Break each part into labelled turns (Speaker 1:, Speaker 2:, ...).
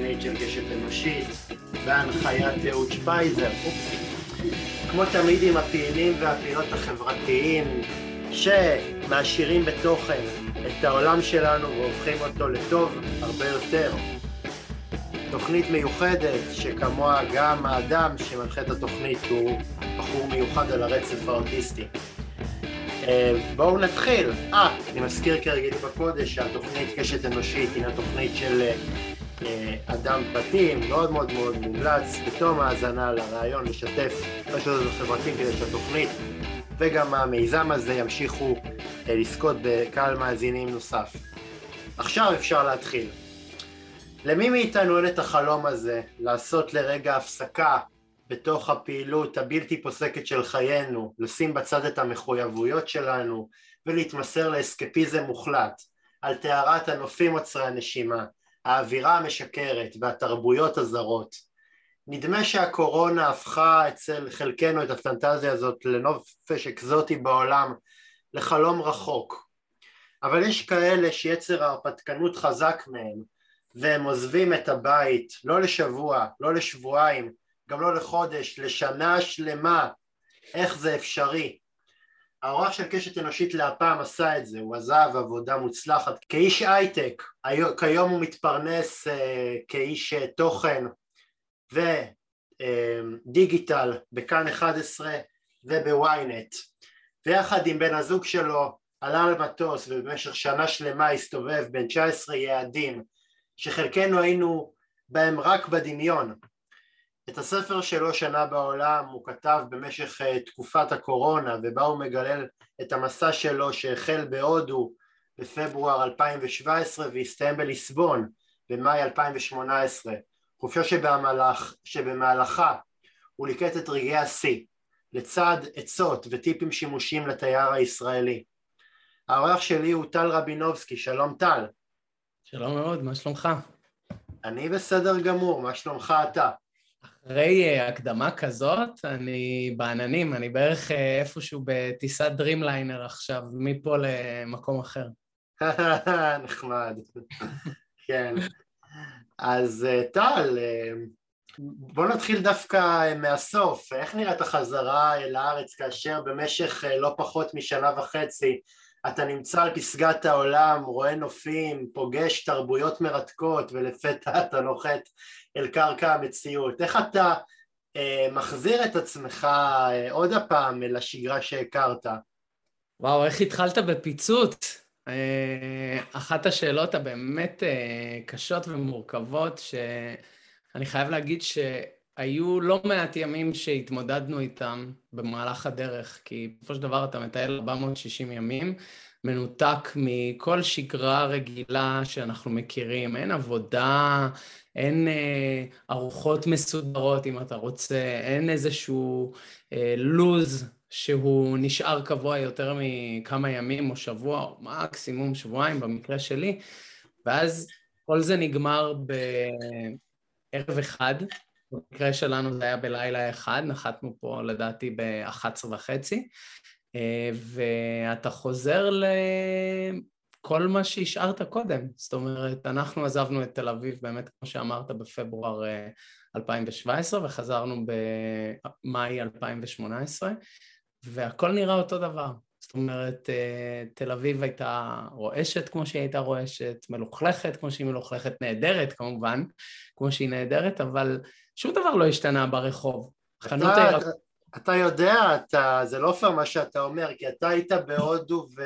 Speaker 1: התוכנית של קשת אנושית בהנחיית אהוד שפייזר. כמו תמיד עם הפעילים והפעילות החברתיים שמעשירים בתוכן את העולם שלנו והופכים אותו לטוב הרבה יותר. תוכנית מיוחדת שכמוה גם האדם שמנחה את התוכנית הוא בחור מיוחד על הרצף האוטיסטי. אה, בואו נתחיל. אה, אני מזכיר כרגיל בקודש שהתוכנית קשת אנושית הינה תוכנית של אה, אדם פרטי, מאוד מאוד מאוד מומלץ בתום האזנה לרעיון לשתף רשתות החברתיים כדי שהתוכנית וגם המיזם הזה ימשיכו אה, לזכות בקהל מאזינים נוסף. עכשיו אפשר להתחיל. למי מאיתנו אין את החלום הזה לעשות לרגע הפסקה בתוך הפעילות הבלתי פוסקת של חיינו, לשים בצד את המחויבויות שלנו ולהתמסר לאסקפיזם מוחלט על טהרת הנופים עוצרי הנשימה, האווירה המשקרת והתרבויות הזרות. נדמה שהקורונה הפכה אצל חלקנו את הפנטזיה הזאת לנופש אקזוטי בעולם, לחלום רחוק. אבל יש כאלה שיצר ההרפתקנות חזק מהם, והם עוזבים את הבית, לא לשבוע, לא לשבועיים, גם לא לחודש, לשנה שלמה. איך זה אפשרי? האורח של קשת אנושית להפעם עשה את זה, הוא עזב עבודה מוצלחת. כאיש הייטק, כיום הוא מתפרנס uh, כאיש uh, תוכן ודיגיטל uh, בכאן 11 ובוויינט, ויחד עם בן הזוג שלו עלה למטוס ובמשך שנה שלמה הסתובב בין 19 יעדים שחלקנו היינו בהם רק בדמיון את הספר שלו שנה בעולם הוא כתב במשך uh, תקופת הקורונה ובה הוא מגלל את המסע שלו שהחל בהודו בפברואר 2017 והסתיים בליסבון במאי 2018 חופשה שבמהלך, שבמהלכה הוא ליקט את רגעי השיא לצד עצות וטיפים שימושיים לתייר הישראלי. האורח שלי הוא טל רבינובסקי, שלום טל.
Speaker 2: שלום מאור, מה שלומך?
Speaker 1: אני בסדר גמור, מה שלומך אתה?
Speaker 2: אחרי אה, הקדמה כזאת, אני בעננים, אני בערך אה, איפשהו בטיסת דרימליינר עכשיו, מפה למקום אחר.
Speaker 1: נחמד. כן. אז אה, טל, בוא נתחיל דווקא מהסוף. איך נראית החזרה אל הארץ כאשר במשך לא פחות משנה וחצי אתה נמצא על פסגת העולם, רואה נופים, פוגש תרבויות מרתקות ולפתע אתה נוחת אל קרקע המציאות. איך אתה אה, מחזיר את עצמך אה, עוד הפעם אל השגרה שהכרת?
Speaker 2: וואו, איך התחלת בפיצוץ? אה, אחת השאלות הבאמת אה, קשות ומורכבות, שאני חייב להגיד שהיו לא מעט ימים שהתמודדנו איתם במהלך הדרך, כי בסופו של דבר אתה מטייל 460 ימים, מנותק מכל שגרה רגילה שאנחנו מכירים, אין עבודה, אין אה, ארוחות מסודרות אם אתה רוצה, אין איזשהו אה, לוז שהוא נשאר קבוע יותר מכמה ימים או שבוע, או מקסימום שבועיים במקרה שלי, ואז כל זה נגמר בערב אחד, במקרה שלנו זה היה בלילה אחד, נחתנו פה לדעתי ב-11 וחצי, ואתה חוזר לכל מה שהשארת קודם. זאת אומרת, אנחנו עזבנו את תל אביב באמת, כמו שאמרת, בפברואר 2017, אה, וחזרנו במאי 2018, והכל נראה אותו דבר. זאת אומרת, אה, תל אביב הייתה רועשת כמו שהיא הייתה רועשת, מלוכלכת כמו שהיא מלוכלכת, נהדרת כמובן, כמו שהיא נהדרת, אבל שום דבר לא השתנה ברחוב.
Speaker 1: חנות הירקות... אתה יודע, אתה, זה לא פייר מה שאתה אומר, כי אתה היית בהודו ו...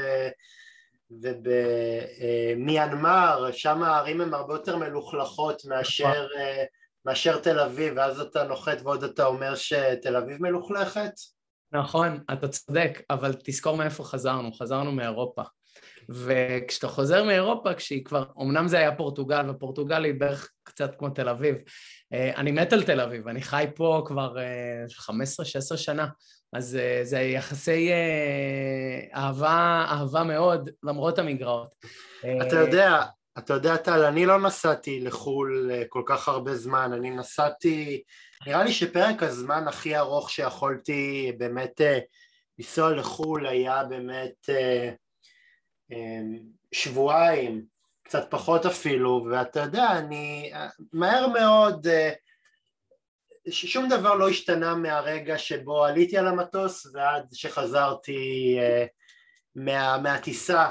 Speaker 1: ובמיינמר, שם הערים הן הרבה יותר מלוכלכות מאשר. אה, מאשר תל אביב, ואז אתה נוחת ועוד אתה אומר שתל אביב מלוכלכת?
Speaker 2: נכון, אתה צודק, אבל תזכור מאיפה חזרנו, חזרנו מאירופה. וכשאתה חוזר מאירופה, כשהיא כבר, אמנם זה היה פורטוגל, ופורטוגל היא בערך קצת כמו תל אביב. אה, אני מת על תל אביב, אני חי פה כבר 15-16 אה, שנה, אז אה, זה יחסי אהבה, אהבה מאוד, למרות המגרעות.
Speaker 1: אתה יודע, אתה יודע, טל, אני לא נסעתי לחו"ל כל כך הרבה זמן, אני נסעתי, נראה לי שפרק הזמן הכי ארוך שיכולתי באמת לנסוע לחו"ל היה באמת שבועיים, קצת פחות אפילו, ואתה יודע, אני מהר מאוד, אה, שום דבר לא השתנה מהרגע שבו עליתי על המטוס ועד שחזרתי אה, מה, מהטיסה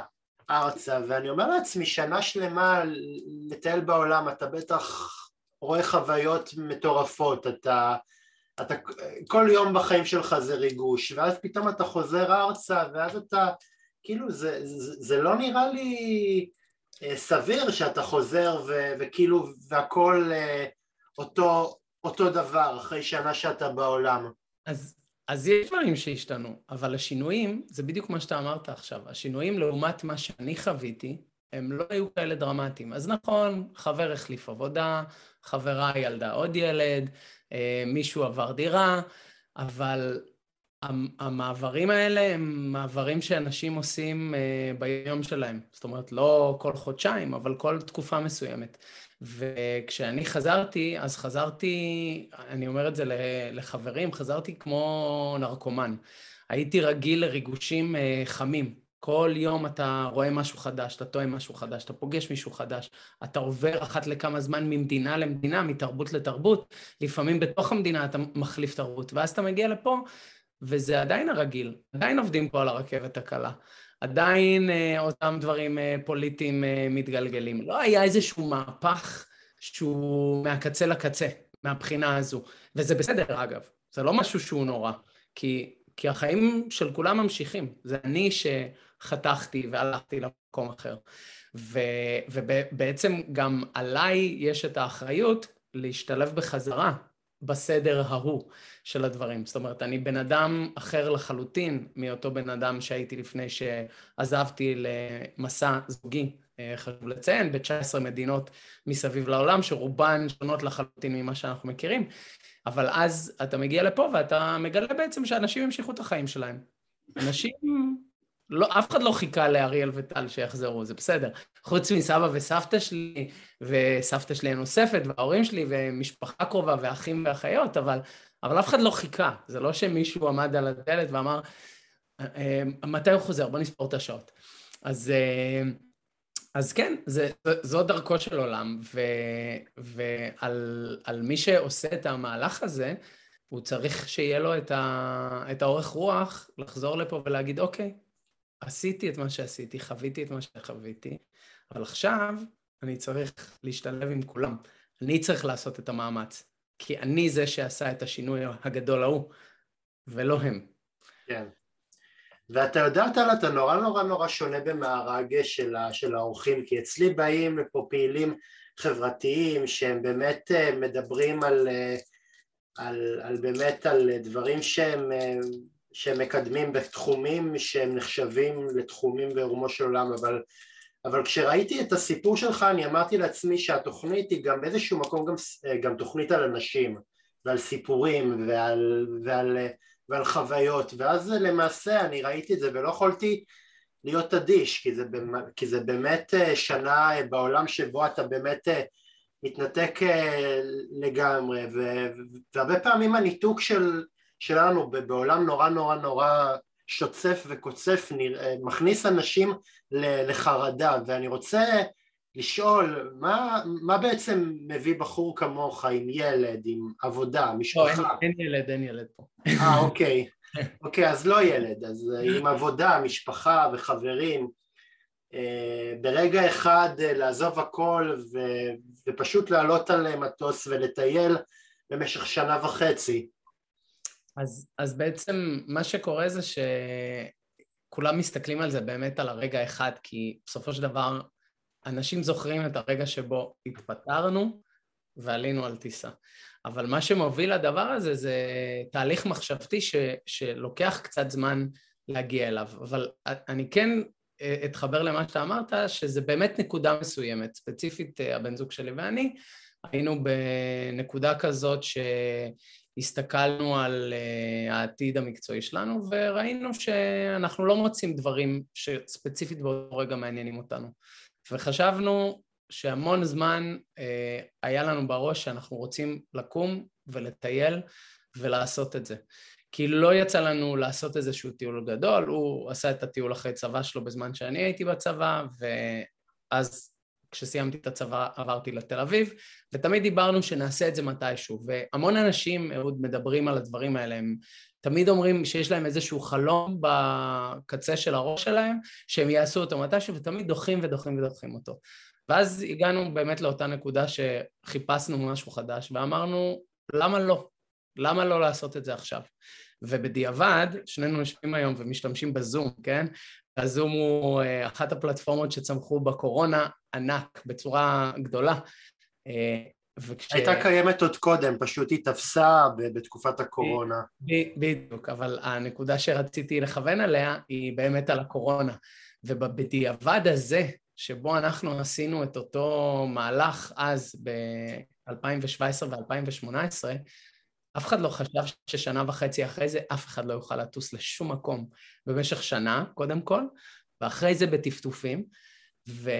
Speaker 1: ארצה, ואני אומר לעצמי, שנה שלמה לטייל בעולם, אתה בטח רואה חוויות מטורפות, אתה, אתה כל יום בחיים שלך זה ריגוש, ואז פתאום אתה חוזר ארצה, ואז אתה, כאילו זה, זה, זה לא נראה לי אה, סביר שאתה חוזר ו, וכאילו והכל אה, אותו, אותו דבר אחרי שנה שאתה בעולם.
Speaker 2: אז, אז יש דברים שהשתנו, אבל השינויים, זה בדיוק מה שאתה אמרת עכשיו, השינויים לעומת מה שאני חוויתי, הם לא היו כאלה דרמטיים. אז נכון, חבר החליף עבודה, חברה ילדה עוד ילד, אה, מישהו עבר דירה, אבל המעברים האלה הם מעברים שאנשים עושים אה, ביום שלהם. זאת אומרת, לא כל חודשיים, אבל כל תקופה מסוימת. וכשאני חזרתי, אז חזרתי, אני אומר את זה לחברים, חזרתי כמו נרקומן. הייתי רגיל לריגושים אה, חמים. כל יום אתה רואה משהו חדש, אתה טועה משהו חדש, אתה פוגש מישהו חדש, אתה עובר אחת לכמה זמן ממדינה למדינה, מתרבות לתרבות, לפעמים בתוך המדינה אתה מחליף תרבות, ואז אתה מגיע לפה, וזה עדיין הרגיל, עדיין עובדים פה על הרכבת הקלה, עדיין אה, אותם דברים אה, פוליטיים אה, מתגלגלים. לא היה איזשהו מהפך שהוא מהקצה לקצה, מהבחינה הזו, וזה בסדר אגב, זה לא משהו שהוא נורא, כי, כי החיים של כולם ממשיכים, זה אני ש... חתכתי והלכתי למקום אחר. ו, ובעצם גם עליי יש את האחריות להשתלב בחזרה בסדר ההוא של הדברים. זאת אומרת, אני בן אדם אחר לחלוטין מאותו בן אדם שהייתי לפני שעזבתי למסע זוגי, אה, חשוב לציין, ב-19 מדינות מסביב לעולם, שרובן שונות לחלוטין ממה שאנחנו מכירים. אבל אז אתה מגיע לפה ואתה מגלה בעצם שאנשים ימשיכו את החיים שלהם. אנשים לא, אף אחד לא חיכה לאריאל וטל שיחזרו, זה בסדר. חוץ מסבא וסבתא שלי, וסבתא שלי הנוספת, וההורים שלי, ומשפחה קרובה, ואחים ואחיות, אבל, אבל אף אחד לא חיכה. זה לא שמישהו עמד על הדלת ואמר, אה, מתי הוא חוזר? בוא נספור את השעות. אז, אה, אז כן, זה, זו דרכו של עולם, ו, ועל מי שעושה את המהלך הזה, הוא צריך שיהיה לו את, ה, את האורך רוח לחזור לפה ולהגיד, אוקיי, עשיתי את מה שעשיתי, חוויתי את מה שחוויתי, אבל עכשיו אני צריך להשתלב עם כולם. אני צריך לעשות את המאמץ, כי אני זה שעשה את השינוי הגדול ההוא, ולא הם.
Speaker 1: כן. ואתה יודע, טל, אתה נורא נורא נורא שונה במארג של, של האורחים, כי אצלי באים לפה פעילים חברתיים שהם באמת אה, מדברים על, אה, על, על באמת על דברים שהם אה, שהם מקדמים בתחומים שהם נחשבים לתחומים ברומו של עולם, אבל, אבל כשראיתי את הסיפור שלך אני אמרתי לעצמי שהתוכנית היא גם באיזשהו מקום גם, גם תוכנית על אנשים ועל סיפורים ועל, ועל, ועל חוויות, ואז למעשה אני ראיתי את זה ולא יכולתי להיות אדיש, כי זה, כי זה באמת שנה בעולם שבו אתה באמת מתנתק לגמרי, והרבה פעמים הניתוק של שלנו בעולם נורא נורא נורא שוצף וקוצף מכניס אנשים לחרדה ואני רוצה לשאול מה, מה בעצם מביא בחור כמוך עם ילד, עם עבודה, משפחה?
Speaker 2: לא, אין, אין ילד, אין ילד פה.
Speaker 1: אה, אוקיי. אוקיי, אז לא ילד, אז עם עבודה, משפחה וחברים. אה, ברגע אחד אה, לעזוב הכל ו, ופשוט לעלות על מטוס ולטייל במשך שנה וחצי.
Speaker 2: אז, אז בעצם מה שקורה זה שכולם מסתכלים על זה באמת על הרגע אחד, כי בסופו של דבר אנשים זוכרים את הרגע שבו התפטרנו ועלינו על טיסה. אבל מה שמוביל לדבר הזה זה תהליך מחשבתי ש, שלוקח קצת זמן להגיע אליו. אבל אני כן אתחבר למה שאתה אמרת, שזה באמת נקודה מסוימת. ספציפית, הבן זוג שלי ואני היינו בנקודה כזאת ש... הסתכלנו על uh, העתיד המקצועי שלנו וראינו שאנחנו לא מוצאים דברים שספציפית באותו רגע מעניינים אותנו. וחשבנו שהמון זמן uh, היה לנו בראש שאנחנו רוצים לקום ולטייל ולעשות את זה. כי לא יצא לנו לעשות איזשהו טיול גדול, הוא עשה את הטיול אחרי צבא שלו בזמן שאני הייתי בצבא, ואז כשסיימתי את הצבא עברתי לתל אביב, ותמיד דיברנו שנעשה את זה מתישהו, והמון אנשים, אהוד, מדברים על הדברים האלה, הם תמיד אומרים שיש להם איזשהו חלום בקצה של הראש שלהם, שהם יעשו אותו מתישהו, ותמיד דוחים ודוחים ודוחים אותו. ואז הגענו באמת לאותה נקודה שחיפשנו משהו חדש, ואמרנו, למה לא? למה לא לעשות את זה עכשיו? ובדיעבד, שנינו יושבים היום ומשתמשים בזום, כן? הזום הוא אה, אחת הפלטפורמות שצמחו בקורונה ענק, בצורה גדולה.
Speaker 1: אה, וכש... הייתה קיימת עוד קודם, פשוט היא תפסה בתקופת הקורונה.
Speaker 2: בדיוק, אבל הנקודה שרציתי לכוון עליה היא באמת על הקורונה. ובדיעבד הזה, שבו אנחנו עשינו את אותו מהלך אז ב-2017 ו-2018, אף אחד לא חשב ששנה וחצי אחרי זה אף אחד לא יוכל לטוס לשום מקום במשך שנה, קודם כל, ואחרי זה בטפטופים. ו...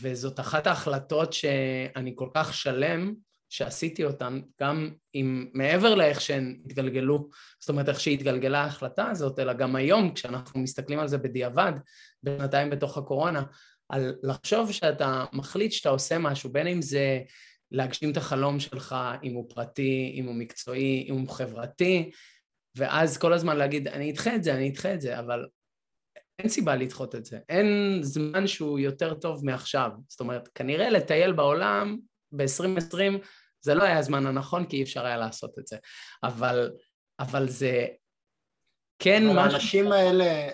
Speaker 2: וזאת אחת ההחלטות שאני כל כך שלם שעשיתי אותן, גם אם מעבר לאיך שהן התגלגלו, זאת אומרת איך שהתגלגלה ההחלטה הזאת, אלא גם היום כשאנחנו מסתכלים על זה בדיעבד, בשנתיים בתוך הקורונה, על לחשוב שאתה מחליט שאתה עושה משהו, בין אם זה להגשים את החלום שלך, אם הוא פרטי, אם הוא מקצועי, אם הוא חברתי, ואז כל הזמן להגיד, אני אדחה את זה, אני אדחה את זה, אבל אין סיבה לדחות את זה. אין זמן שהוא יותר טוב מעכשיו. זאת אומרת, כנראה לטייל בעולם ב-2020 זה לא היה הזמן הנכון, כי אי אפשר היה לעשות את זה. אבל, אבל זה כן
Speaker 1: אבל משהו... האנשים האלה,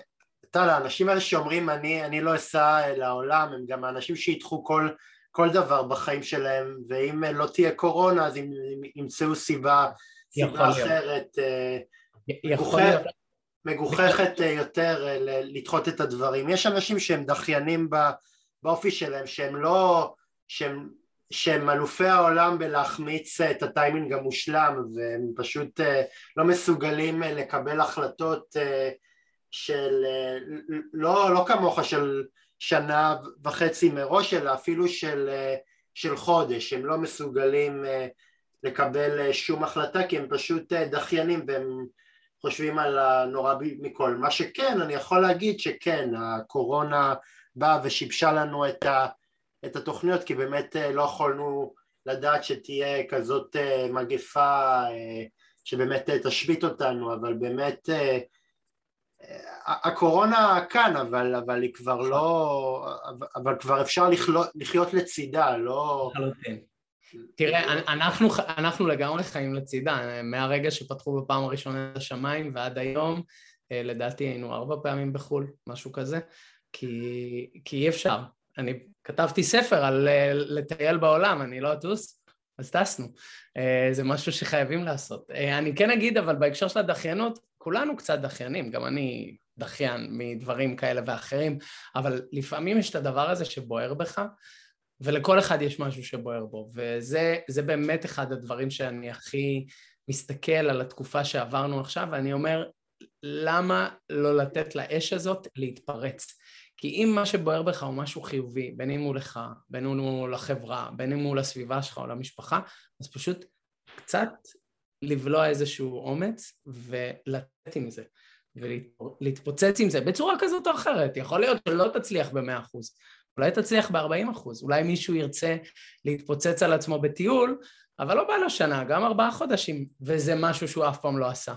Speaker 1: טל, האנשים האלה שאומרים אני, אני לא אסע לעולם, הם גם האנשים שידחו כל, כל דבר בחיים שלהם, ואם לא תהיה קורונה אז הם ימצאו סיבה, סיבה אחרת. אה, להיות. מגוחכת אה, יותר אה, לדחות את הדברים. יש אנשים שהם דחיינים באופי שלהם, שהם לא, שהם, שהם אלופי העולם בלהחמיץ את הטיימינג המושלם והם פשוט לא מסוגלים לקבל החלטות של, לא, לא כמוך של שנה וחצי מראש, אלא אפילו של, של חודש, הם לא מסוגלים לקבל שום החלטה כי הם פשוט דחיינים והם חושבים על הנורא מכל. מה שכן, אני יכול להגיד שכן, הקורונה באה ושיבשה לנו את, ה, את התוכניות, כי באמת אה, לא יכולנו לדעת שתהיה כזאת אה, מגפה אה, שבאמת תשבית אותנו, אבל באמת הקורונה כאן, אבל, אבל היא כבר לא, אבל כבר אפשר לחיות, לחיות לצידה, לא...
Speaker 2: תראה, אנחנו, אנחנו לגמרי חיים לצידה, מהרגע שפתחו בפעם הראשונה את השמיים ועד היום, אה, לדעתי היינו ארבע פעמים בחו"ל, משהו כזה, כי, כי אי אפשר. אני כתבתי ספר על אה, לטייל בעולם, אני לא אטוס, אז טסנו. אה, זה משהו שחייבים לעשות. אני כן אגיד, אבל בהקשר של הדחיינות, כולנו קצת דחיינים, גם אני דחיין מדברים כאלה ואחרים, אבל לפעמים יש את הדבר הזה שבוער בך, ולכל אחד יש משהו שבוער בו, וזה באמת אחד הדברים שאני הכי מסתכל על התקופה שעברנו עכשיו, ואני אומר, למה לא לתת לאש הזאת להתפרץ? כי אם מה שבוער בך הוא משהו חיובי, בין אם הוא לך, בין אם הוא לחברה, בין אם הוא לסביבה שלך או למשפחה, אז פשוט קצת לבלוע איזשהו אומץ ולתת עם זה, ולהתפוצץ עם זה בצורה כזאת או אחרת. יכול להיות שלא תצליח במאה אחוז, אולי תצליח ב-40 אחוז, אולי מישהו ירצה להתפוצץ על עצמו בטיול, אבל לא בא לו שנה, גם ארבעה חודשים, וזה משהו שהוא אף פעם לא עשה.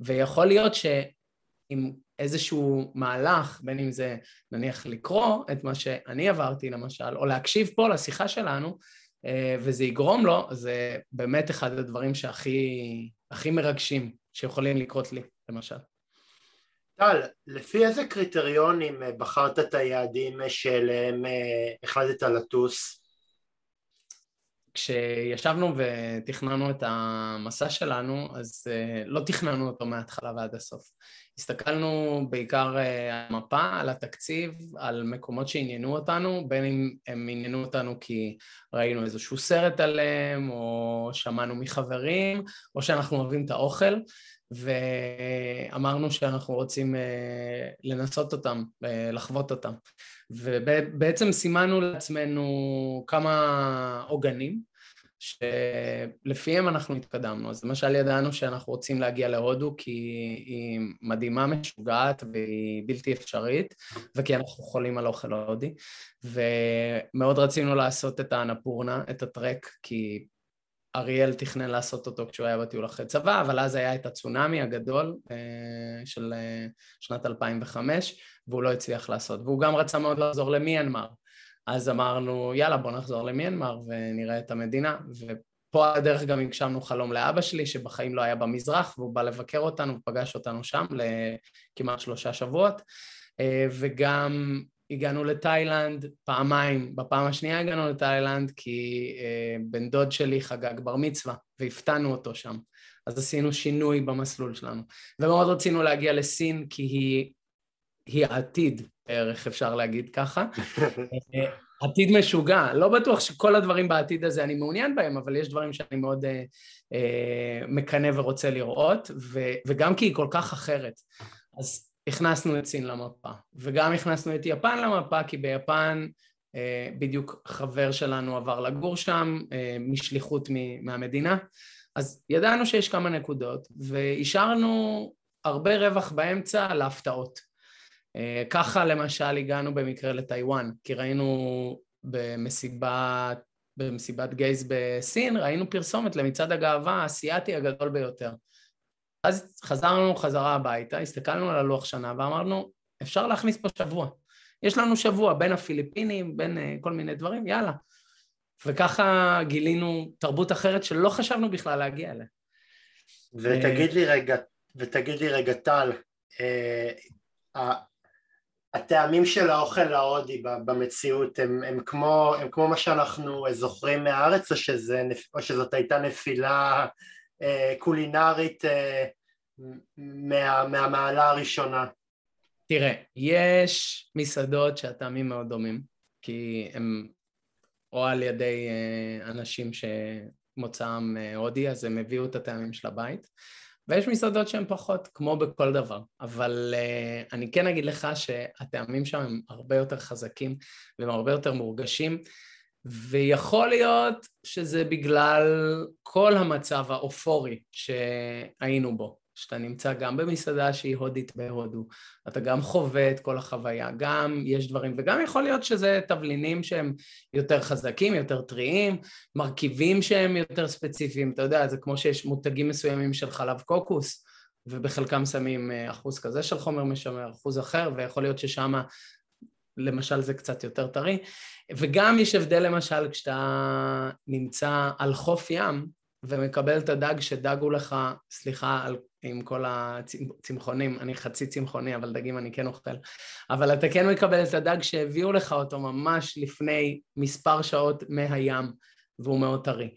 Speaker 2: ויכול להיות שעם איזשהו מהלך, בין אם זה נניח לקרוא את מה שאני עברתי למשל, או להקשיב פה לשיחה שלנו, וזה יגרום לו, זה באמת אחד הדברים שהכי מרגשים שיכולים לקרות לי, למשל.
Speaker 1: טל, לפי איזה קריטריונים אה, בחרת את היעדים אה, שאליהם אה, החלטת לטוס?
Speaker 2: כשישבנו ותכננו את המסע שלנו, אז לא תכננו אותו מההתחלה ועד הסוף. הסתכלנו בעיקר על מפה, על התקציב, על מקומות שעניינו אותנו, בין אם הם עניינו אותנו כי ראינו איזשהו סרט עליהם, או שמענו מחברים, או שאנחנו אוהבים את האוכל. ואמרנו שאנחנו רוצים אה, לנסות אותם, אה, לחוות אותם. ובעצם סימנו לעצמנו כמה עוגנים, שלפיהם אנחנו התקדמנו. אז למשל ידענו שאנחנו רוצים להגיע להודו כי היא מדהימה, משוגעת והיא בלתי אפשרית, וכי אנחנו חולים על אוכל הודי, ומאוד רצינו לעשות את האנפורנה, את הטרק, כי אריאל תכנן לעשות אותו כשהוא היה בטיול אחרי צבא, אבל אז היה את הצונאמי הגדול אה, של אה, שנת 2005, והוא לא הצליח לעשות. והוא גם רצה מאוד לחזור למיינמר. אז אמרנו, יאללה, בוא נחזור למיינמר ונראה את המדינה. ופה הדרך גם הגשמנו חלום לאבא שלי, שבחיים לא היה במזרח, והוא בא לבקר אותנו ופגש אותנו שם לכמעט שלושה שבועות. אה, וגם הגענו לתאילנד פעמיים, בפעם השנייה הגענו לתאילנד כי אה, בן דוד שלי חגג בר מצווה והפתענו אותו שם, אז עשינו שינוי במסלול שלנו. ומאוד רצינו להגיע לסין כי היא, היא העתיד בערך, אפשר להגיד ככה. אה, עתיד משוגע, לא בטוח שכל הדברים בעתיד הזה אני מעוניין בהם, אבל יש דברים שאני מאוד אה, אה, מקנא ורוצה לראות, ו, וגם כי היא כל כך אחרת. אז הכנסנו את סין למפה, וגם הכנסנו את יפן למפה, כי ביפן אה, בדיוק חבר שלנו עבר לגור שם, אה, משליחות מהמדינה, אז ידענו שיש כמה נקודות, והשארנו הרבה רווח באמצע להפתעות. אה, ככה למשל הגענו במקרה לטיוואן, כי ראינו במסיבת, במסיבת גייז בסין, ראינו פרסומת למצעד הגאווה האסייתי הגדול ביותר. אז חזרנו חזרה הביתה, הסתכלנו על הלוח שנה ואמרנו, אפשר להכניס פה שבוע. יש לנו שבוע בין הפיליפינים, בין uh, כל מיני דברים, יאללה. וככה גילינו תרבות אחרת שלא חשבנו בכלל להגיע אליה.
Speaker 1: ותגיד לי רגע, ותגיד לי רגע, טל, uh, הטעמים של האוכל ההודי במציאות הם, הם, כמו, הם כמו מה שאנחנו זוכרים מהארץ או, שזה, או שזאת הייתה נפילה אה, קולינרית אה, מה, מהמעלה הראשונה?
Speaker 2: תראה, יש מסעדות שהטעמים מאוד דומים, כי הם או על ידי אה, אנשים שמוצאם הודי, אז הם הביאו את הטעמים של הבית, ויש מסעדות שהן פחות, כמו בכל דבר, אבל uh, אני כן אגיד לך שהטעמים שם הם הרבה יותר חזקים והם הרבה יותר מורגשים, ויכול להיות שזה בגלל כל המצב האופורי שהיינו בו, שאתה נמצא גם במסעדה שהיא הודית בהודו, אתה גם חווה את כל החוויה, גם יש דברים, וגם יכול להיות שזה תבלינים שהם יותר חזקים, יותר טריים, מרכיבים שהם יותר ספציפיים, אתה יודע, זה כמו שיש מותגים מסוימים של חלב קוקוס, ובחלקם שמים אה, אחוז כזה של חומר משמר, אחוז אחר, ויכול להיות ששם למשל זה קצת יותר טרי, וגם יש הבדל למשל כשאתה נמצא על חוף ים ומקבל את הדג שדגו לך, סליחה על, עם כל הצמחונים, אני חצי צמחוני אבל דגים אני כן אוכל, אבל אתה כן מקבל את הדג שהביאו לך אותו ממש לפני מספר שעות מהים והוא מאוד טרי.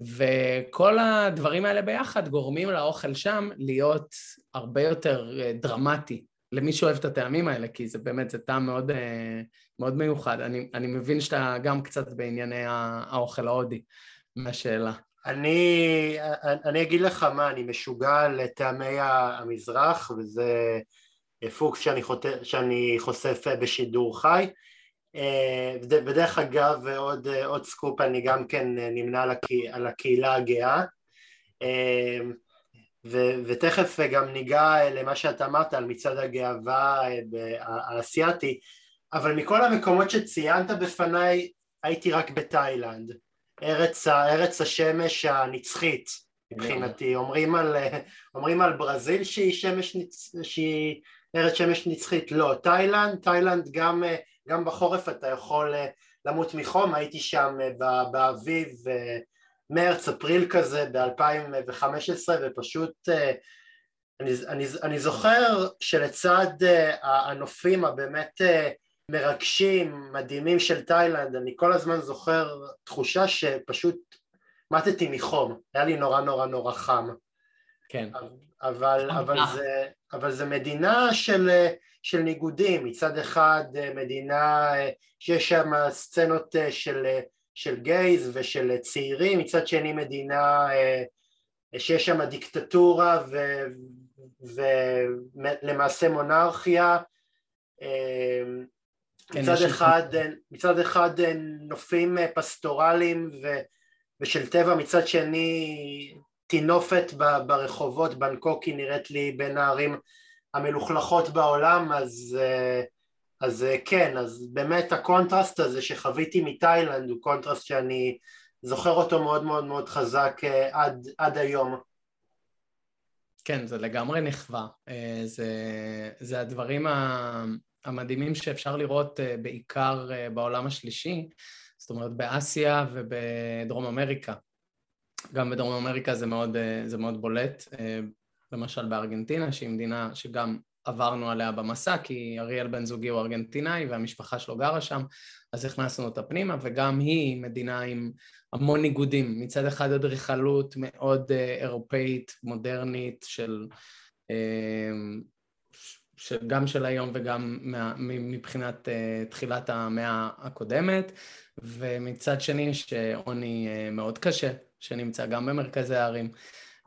Speaker 2: וכל הדברים האלה ביחד גורמים לאוכל שם להיות הרבה יותר דרמטי למי שאוהב את הטעמים האלה, כי זה באמת, זה טעם מאוד, אה, מאוד מיוחד. אני, אני מבין שאתה גם קצת בענייני האוכל ההודי מהשאלה.
Speaker 1: אני, אני אגיד לך מה, אני משוגע לטעמי המזרח, וזה פוקס שאני, חות... שאני חושף בשידור חי. אה, בדרך אגב, עוד, עוד סקופ, אני גם כן נמנה על, הקה... על הקהילה הגאה. אה, ו- ותכף גם ניגע למה שאתה אמרת על מצעד הגאווה האסייתי, אבל מכל המקומות שציינת בפניי הייתי רק בתאילנד, ארץ, ארץ השמש הנצחית מבחינתי, אומרים על, אומרים על ברזיל שהיא, שמש. שהיא ארץ שמש נצחית, לא, תאילנד, תאילנד גם, גם בחורף אתה יכול למות מחום, הייתי שם באביב מרץ, אפריל כזה ב-2015 ופשוט אה, אני, אני, אני זוכר שלצד אה, הנופים הבאמת אה, מרגשים, מדהימים של תאילנד, אני כל הזמן זוכר תחושה שפשוט מתתי מחום, היה לי נורא נורא נורא חם.
Speaker 2: כן.
Speaker 1: אבל, אבל, זה, אבל זה מדינה של, של ניגודים, מצד אחד מדינה שיש שם סצנות של של גייז ושל צעירים, מצד שני מדינה אה, שיש שם דיקטטורה ו, ולמעשה מונרכיה, אה, מצד, אחד, מצד אחד נופים פסטורליים ו, ושל טבע, מצד שני טינופת ברחובות, בנקוק היא נראית לי בין הערים המלוכלכות בעולם, אז, אה, אז אה, כן, אז באמת הקונטרסט הזה שחוויתי מתאילנד הוא קונטרסט שאני זוכר אותו מאוד מאוד מאוד חזק אה, עד, עד היום.
Speaker 2: כן, זה לגמרי נכווה. זה, זה הדברים המדהימים שאפשר לראות בעיקר בעולם השלישי, זאת אומרת באסיה ובדרום אמריקה. גם בדרום אמריקה זה מאוד, זה מאוד בולט. למשל בארגנטינה, שהיא מדינה שגם עברנו עליה במסע, כי אריאל בן זוגי הוא ארגנטינאי והמשפחה שלו גרה שם, אז הכנסנו אותה פנימה, וגם היא מדינה עם המון ניגודים. מצד אחד אדריכלות מאוד אה, אירופאית, מודרנית, של... אה, גם של היום וגם מבחינת uh, תחילת המאה הקודמת, ומצד שני יש עוני uh, מאוד קשה, שנמצא גם במרכזי הערים.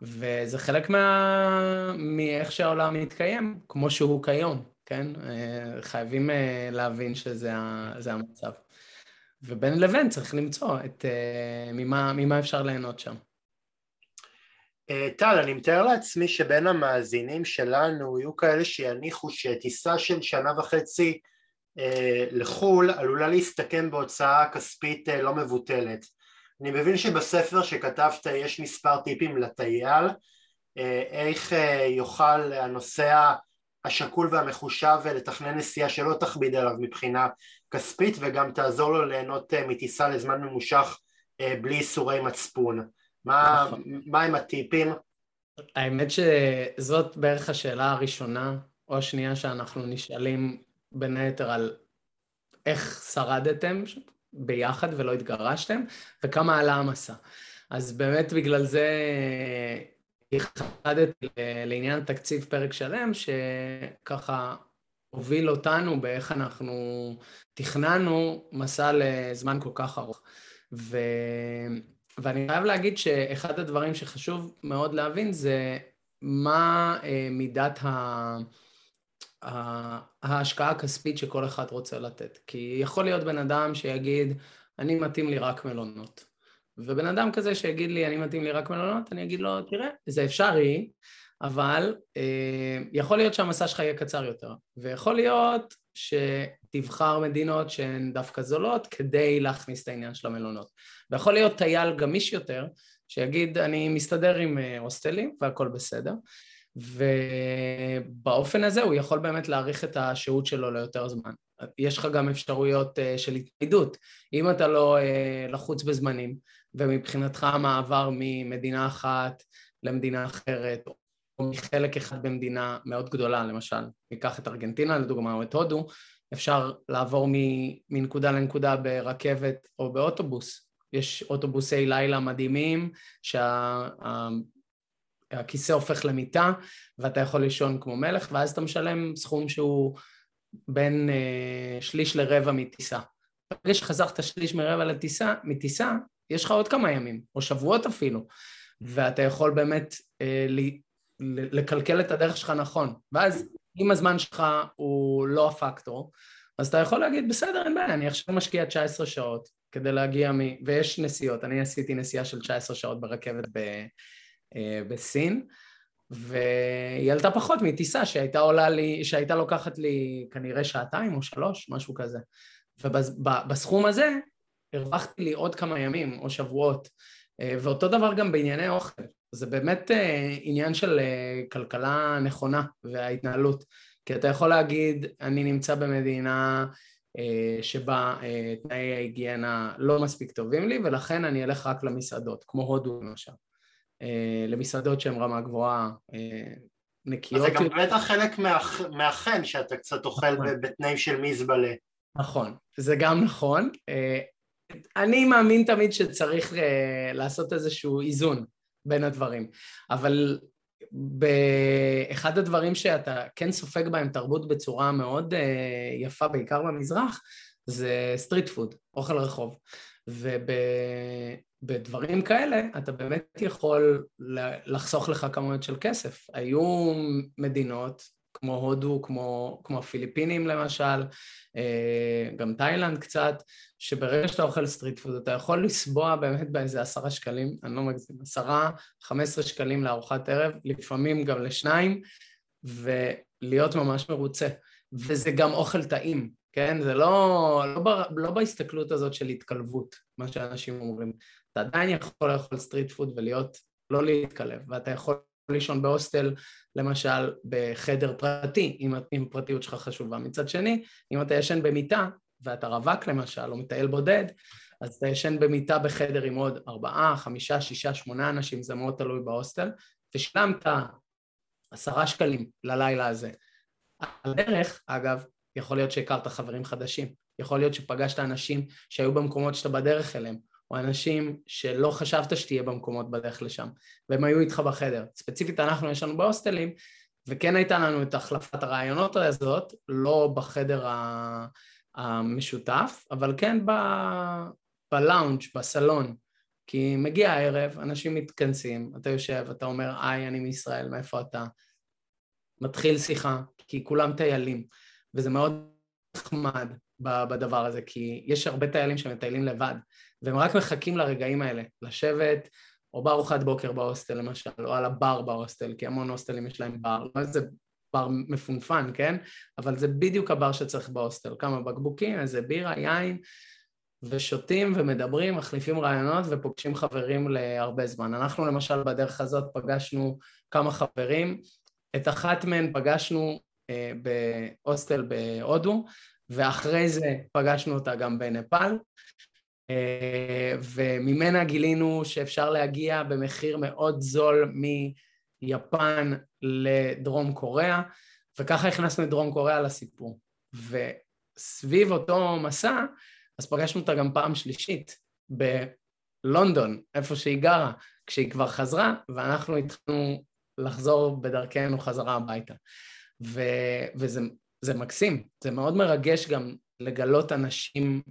Speaker 2: וזה חלק מה... מאיך שהעולם מתקיים, כמו שהוא כיום, כן? אה, חייבים אה, להבין שזה המצב. ובין לבין צריך למצוא את אה, ממה, ממה אפשר ליהנות שם.
Speaker 1: טל, אני מתאר לעצמי שבין המאזינים שלנו יהיו כאלה שיניחו שטיסה של שנה וחצי לחו"ל עלולה להסתכם בהוצאה כספית לא מבוטלת. אני מבין שבספר שכתבת יש מספר טיפים לטייל, אה, איך אה, יוכל הנוסע השקול והמחושב לתכנן נסיעה שלא תכביד עליו מבחינה כספית וגם תעזור לו ליהנות אה, מטיסה לזמן ממושך בלי איסורי מצפון. מה, נכון. מה עם הטיפים?
Speaker 2: האמת שזאת בערך השאלה הראשונה או השנייה שאנחנו נשאלים בין היתר על איך שרדתם, ביחד ולא התגרשתם, וכמה עלה המסע. אז באמת בגלל זה ייחדתי לעניין תקציב פרק שלם, שככה הוביל אותנו באיך אנחנו תכננו מסע לזמן כל כך ארוך. ו... ואני חייב להגיד שאחד הדברים שחשוב מאוד להבין זה מה אה, מידת ה... ההשקעה הכספית שכל אחד רוצה לתת. כי יכול להיות בן אדם שיגיד, אני מתאים לי רק מלונות. ובן אדם כזה שיגיד לי, אני מתאים לי רק מלונות, אני אגיד לו, תראה, זה אפשרי, אבל אה, יכול להיות שהמסע שלך יהיה קצר יותר. ויכול להיות שתבחר מדינות שהן דווקא זולות כדי להכניס את העניין של המלונות. ויכול להיות טייל גמיש יותר, שיגיד, אני מסתדר עם אה, הוסטלים והכל בסדר. ובאופן הזה הוא יכול באמת להאריך את השהות שלו ליותר זמן. יש לך גם אפשרויות uh, של התניידות. אם אתה לא uh, לחוץ בזמנים, ומבחינתך המעבר ממדינה אחת למדינה אחרת, או מחלק אחד במדינה מאוד גדולה, למשל, ניקח את ארגנטינה לדוגמה, או את הודו, אפשר לעבור מנקודה לנקודה ברכבת או באוטובוס. יש אוטובוסי לילה מדהימים, שה... הכיסא הופך למיטה ואתה יכול לישון כמו מלך ואז אתה משלם סכום שהוא בין אה, שליש לרבע מטיסה. ברגע שחזרת שליש מרבע לטיסה, מטיסה, יש לך עוד כמה ימים, או שבועות אפילו, ואתה יכול באמת אה, לי, לקלקל את הדרך שלך נכון. ואז אם הזמן שלך הוא לא הפקטור, אז אתה יכול להגיד, בסדר, אין בעיה, אני עכשיו משקיע 19 שעות כדי להגיע מ... ויש נסיעות, אני עשיתי נסיעה של 19 שעות ברכבת ב... אה, בסין, והיא עלתה פחות מטיסה שהייתה עולה לי, שהייתה לוקחת לי כנראה שעתיים או שלוש, משהו כזה. ובסכום הזה הרווחתי לי עוד כמה ימים או שבועות, אה, ואותו דבר גם בענייני אוכל. זה באמת אה, עניין של כלכלה נכונה וההתנהלות. כי אתה יכול להגיד, אני נמצא במדינה שבה תנאי ההיגיינה לא מספיק טובים לי, ולכן אני אלך רק למסעדות, כמו הודו למשל. אה, למסעדות שהן רמה גבוהה, אה, נקיות.
Speaker 1: זה גם בטח חלק מהחן שאתה קצת אוכל נכון. בתנאים של מזבלה.
Speaker 2: נכון, זה גם נכון. אה, אני מאמין תמיד שצריך לעשות איזשהו איזון בין הדברים, אבל באחד הדברים שאתה כן סופג בהם תרבות בצורה מאוד יפה, בעיקר במזרח, זה street food, אוכל רחוב. וב... בדברים כאלה אתה באמת יכול לחסוך לך כמויות של כסף. היו מדינות כמו הודו, כמו, כמו הפיליפינים למשל, אה, גם תאילנד קצת, שברגע שאתה אוכל street food אתה יכול לשבוע באמת באיזה עשרה שקלים, אני לא מגזים, עשרה, חמש עשרה שקלים לארוחת ערב, לפעמים גם לשניים, ולהיות ממש מרוצה. וזה גם אוכל טעים, כן? זה לא, לא, ב, לא בהסתכלות הזאת של התקלבות, מה שאנשים אומרים. אתה עדיין יכול לאכול street food ולהיות, לא להתקלב, ואתה יכול לישון בהוסטל, למשל בחדר פרטי, אם, אם הפרטיות שלך חשובה. מצד שני, אם אתה ישן במיטה, ואתה רווק למשל, או מטייל בודד, אז אתה ישן במיטה בחדר עם עוד ארבעה, חמישה, שישה, שמונה אנשים, זה מאוד תלוי בהוסטל, ושילמת עשרה שקלים ללילה הזה. על דרך, אגב, יכול להיות שהכרת חברים חדשים, יכול להיות שפגשת אנשים שהיו במקומות שאתה בדרך אליהם, או אנשים שלא חשבת שתהיה במקומות בדרך לשם, והם היו איתך בחדר. ספציפית אנחנו, יש לנו בהוסטלים, וכן הייתה לנו את החלפת הרעיונות הזאת, לא בחדר המשותף, אבל כן ב... בלאונג', בסלון. כי מגיע הערב, אנשים מתכנסים, אתה יושב, אתה אומר, היי, אני מישראל, מאיפה אתה? מתחיל שיחה, כי כולם טיילים, וזה מאוד נחמד בדבר הזה, כי יש הרבה טיילים שמטיילים לבד, והם רק מחכים לרגעים האלה, לשבת או בארוחת בוקר בהוסטל למשל, או על הבר בהוסטל, כי המון הוסטלים יש להם בר, לא איזה בר מפונפן, כן? אבל זה בדיוק הבר שצריך בהוסטל, כמה בקבוקים, איזה בירה, יין, ושותים ומדברים, מחליפים רעיונות ופוגשים חברים להרבה זמן. אנחנו למשל בדרך הזאת פגשנו כמה חברים, את אחת מהן פגשנו אה, בהוסטל בהודו, ואחרי זה פגשנו אותה גם בנפאל, אה, וממנה גילינו שאפשר להגיע במחיר מאוד זול מיפן לדרום קוריאה, וככה הכנסנו את דרום קוריאה לסיפור. וסביב אותו מסע, אז פגשנו אותה גם פעם שלישית בלונדון, איפה שהיא גרה, כשהיא כבר חזרה, ואנחנו התחלנו לחזור בדרכנו חזרה הביתה. ו, וזה מקסים, זה מאוד מרגש גם לגלות אנשים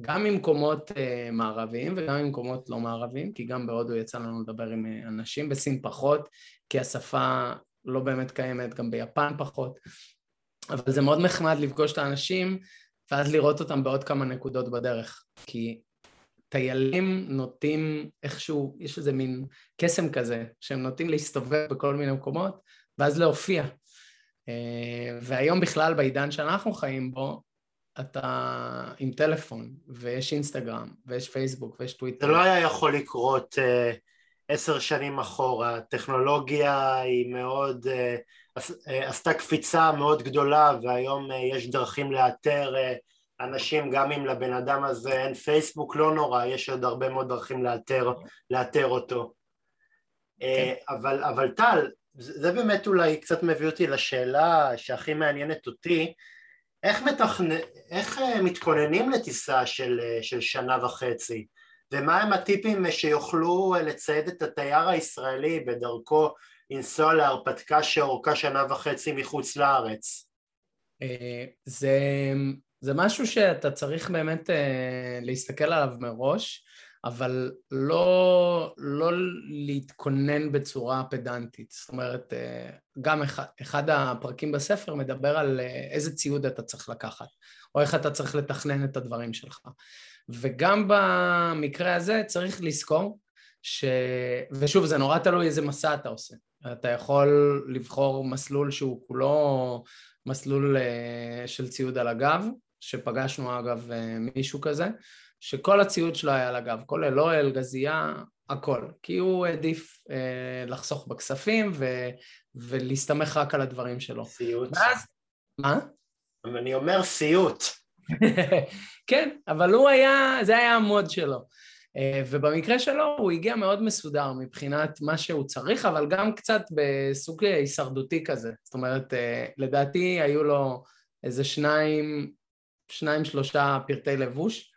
Speaker 2: גם ממקומות uh, מערביים וגם ממקומות לא מערביים, כי גם בהודו יצא לנו לדבר עם uh, אנשים, בסין פחות, כי השפה לא באמת קיימת, גם ביפן פחות, אבל זה מאוד נחמד לפגוש את האנשים ואז לראות אותם בעוד כמה נקודות בדרך, כי טיילים נוטים איכשהו, יש איזה מין קסם כזה, שהם נוטים להסתובב בכל מיני מקומות, ואז להופיע. אה, והיום בכלל, בעידן שאנחנו חיים בו, אתה עם טלפון, ויש אינסטגרם, ויש פייסבוק, ויש טוויטר.
Speaker 1: זה לא היה יכול לקרות uh, עשר שנים אחורה. הטכנולוגיה היא מאוד... Uh, עשתה קפיצה מאוד גדולה, והיום uh, יש דרכים לאתר uh, אנשים, גם אם לבן אדם הזה אין פייסבוק, לא נורא, יש עוד הרבה מאוד דרכים לאתר, לאתר אותו. כן. אבל, אבל טל, זה באמת אולי קצת מביא אותי לשאלה שהכי מעניינת אותי, איך, מתכנ... איך אה, מתכוננים לטיסה של, אה, של שנה וחצי? ומה הם הטיפים שיוכלו אה, לצייד את התייר הישראלי בדרכו לנסוע להרפתקה שאורכה שנה וחצי מחוץ לארץ?
Speaker 2: זה, זה משהו שאתה צריך באמת להסתכל עליו מראש. אבל לא, לא להתכונן בצורה פדנטית. זאת אומרת, אה, גם אחד, אחד הפרקים בספר מדבר על אה, איזה ציוד אתה צריך לקחת, או איך אתה צריך לתכנן את הדברים שלך. וגם במקרה הזה צריך לזכור ש... ושוב, זה נורא תלוי איזה מסע אתה עושה. אתה יכול לבחור מסלול שהוא כולו מסלול אה, של ציוד על הגב, שפגשנו אגב מישהו כזה, שכל הציוד שלו היה על הגב, כולל אוהל, גזייה, הכל. כי הוא העדיף אה, לחסוך בכספים ו, ולהסתמך רק על הדברים שלו.
Speaker 1: סיוט.
Speaker 2: ואז... מה?
Speaker 1: אני אומר סיוט.
Speaker 2: כן, אבל הוא היה, זה היה המוד שלו. אה, ובמקרה שלו הוא הגיע מאוד מסודר מבחינת מה שהוא צריך, אבל גם קצת בסוג הישרדותי כזה. זאת אומרת, אה, לדעתי היו לו איזה שניים, שניים שלושה פרטי לבוש,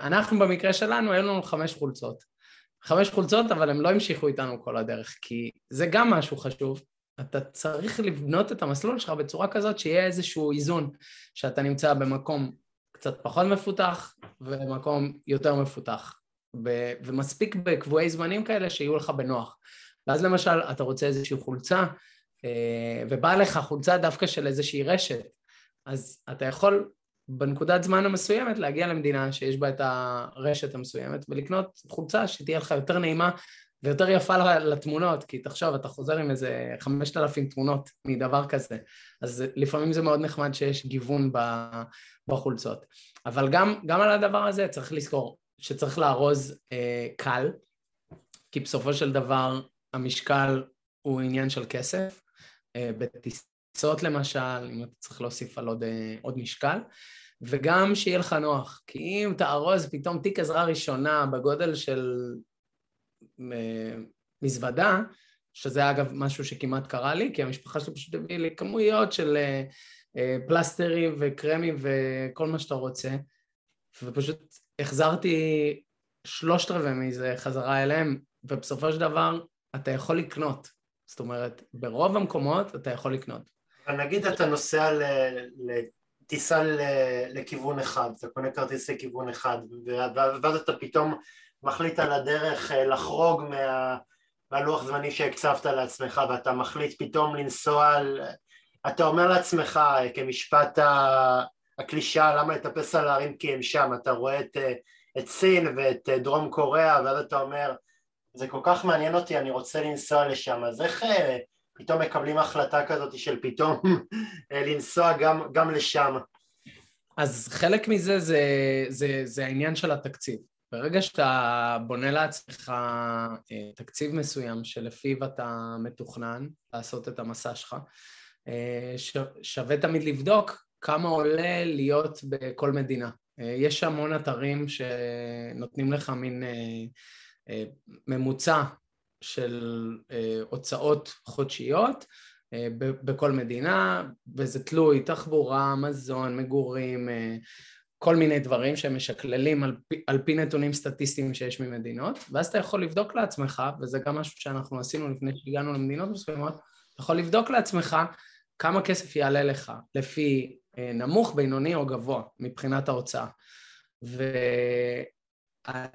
Speaker 2: אנחנו במקרה שלנו, היו לנו חמש חולצות. חמש חולצות, אבל הם לא המשיכו איתנו כל הדרך, כי זה גם משהו חשוב. אתה צריך לבנות את המסלול שלך בצורה כזאת שיהיה איזשהו איזון, שאתה נמצא במקום קצת פחות מפותח ובמקום יותר מפותח. ב- ומספיק בקבועי זמנים כאלה שיהיו לך בנוח. ואז למשל, אתה רוצה איזושהי חולצה ובאה לך חולצה דווקא של איזושהי רשת, אז אתה יכול בנקודת זמן המסוימת להגיע למדינה שיש בה את הרשת המסוימת ולקנות חולצה שתהיה לך יותר נעימה ויותר יפה לתמונות, כי תחשוב, אתה חוזר עם איזה חמשת אלפים תמונות מדבר כזה, אז לפעמים זה מאוד נחמד שיש גיוון בחולצות. אבל גם, גם על הדבר הזה צריך לזכור שצריך לארוז אה, קל, כי בסופו של דבר המשקל הוא עניין של כסף. אה, בטיסות למשל, אם אתה צריך להוסיף על עוד, אה, עוד משקל, וגם שיהיה לך נוח, כי אם תארוז פתאום תיק עזרה ראשונה בגודל של מזוודה, שזה אגב משהו שכמעט קרה לי, כי המשפחה שלי פשוט הביאה לי כמויות של אה, אה, פלסטרים וקרמים וכל מה שאתה רוצה, ופשוט החזרתי שלושת רבעי מזה חזרה אליהם, ובסופו של דבר אתה יכול לקנות. זאת אומרת, ברוב המקומות אתה יכול לקנות.
Speaker 1: אבל נגיד אתה נוסע לטיסה לכיוון אחד, אתה קונה כרטיס לכיוון אחד, ואז אתה פתאום מחליט על הדרך אה, לחרוג מה, מהלוח זמני שהקצבת לעצמך ואתה מחליט פתאום לנסוע על... אתה אומר לעצמך אה, כמשפט הקלישה למה לטפס על ההרים כי הם שם, אתה רואה את, אה, את סין ואת דרום קוריאה ואז אתה אומר זה כל כך מעניין אותי, אני רוצה לנסוע לשם, אז איך פתאום מקבלים החלטה כזאת של פתאום לנסוע גם, גם לשם?
Speaker 2: אז חלק מזה זה, זה, זה העניין של התקציב. ברגע שאתה בונה לעצמך אה, תקציב מסוים שלפיו אתה מתוכנן לעשות את המסע שלך, אה, שווה תמיד לבדוק כמה עולה להיות בכל מדינה. אה, יש המון אתרים שנותנים לך מין ממוצע של הוצאות חודשיות בכל מדינה, וזה תלוי תחבורה, מזון, מגורים, כל מיני דברים שהם משקללים על פי, על פי נתונים סטטיסטיים שיש ממדינות, ואז אתה יכול לבדוק לעצמך, וזה גם משהו שאנחנו עשינו לפני שהגענו למדינות מסוימות, אתה יכול לבדוק לעצמך כמה כסף יעלה לך לפי אה, נמוך, בינוני או גבוה מבחינת ההוצאה. ואנחנו אה,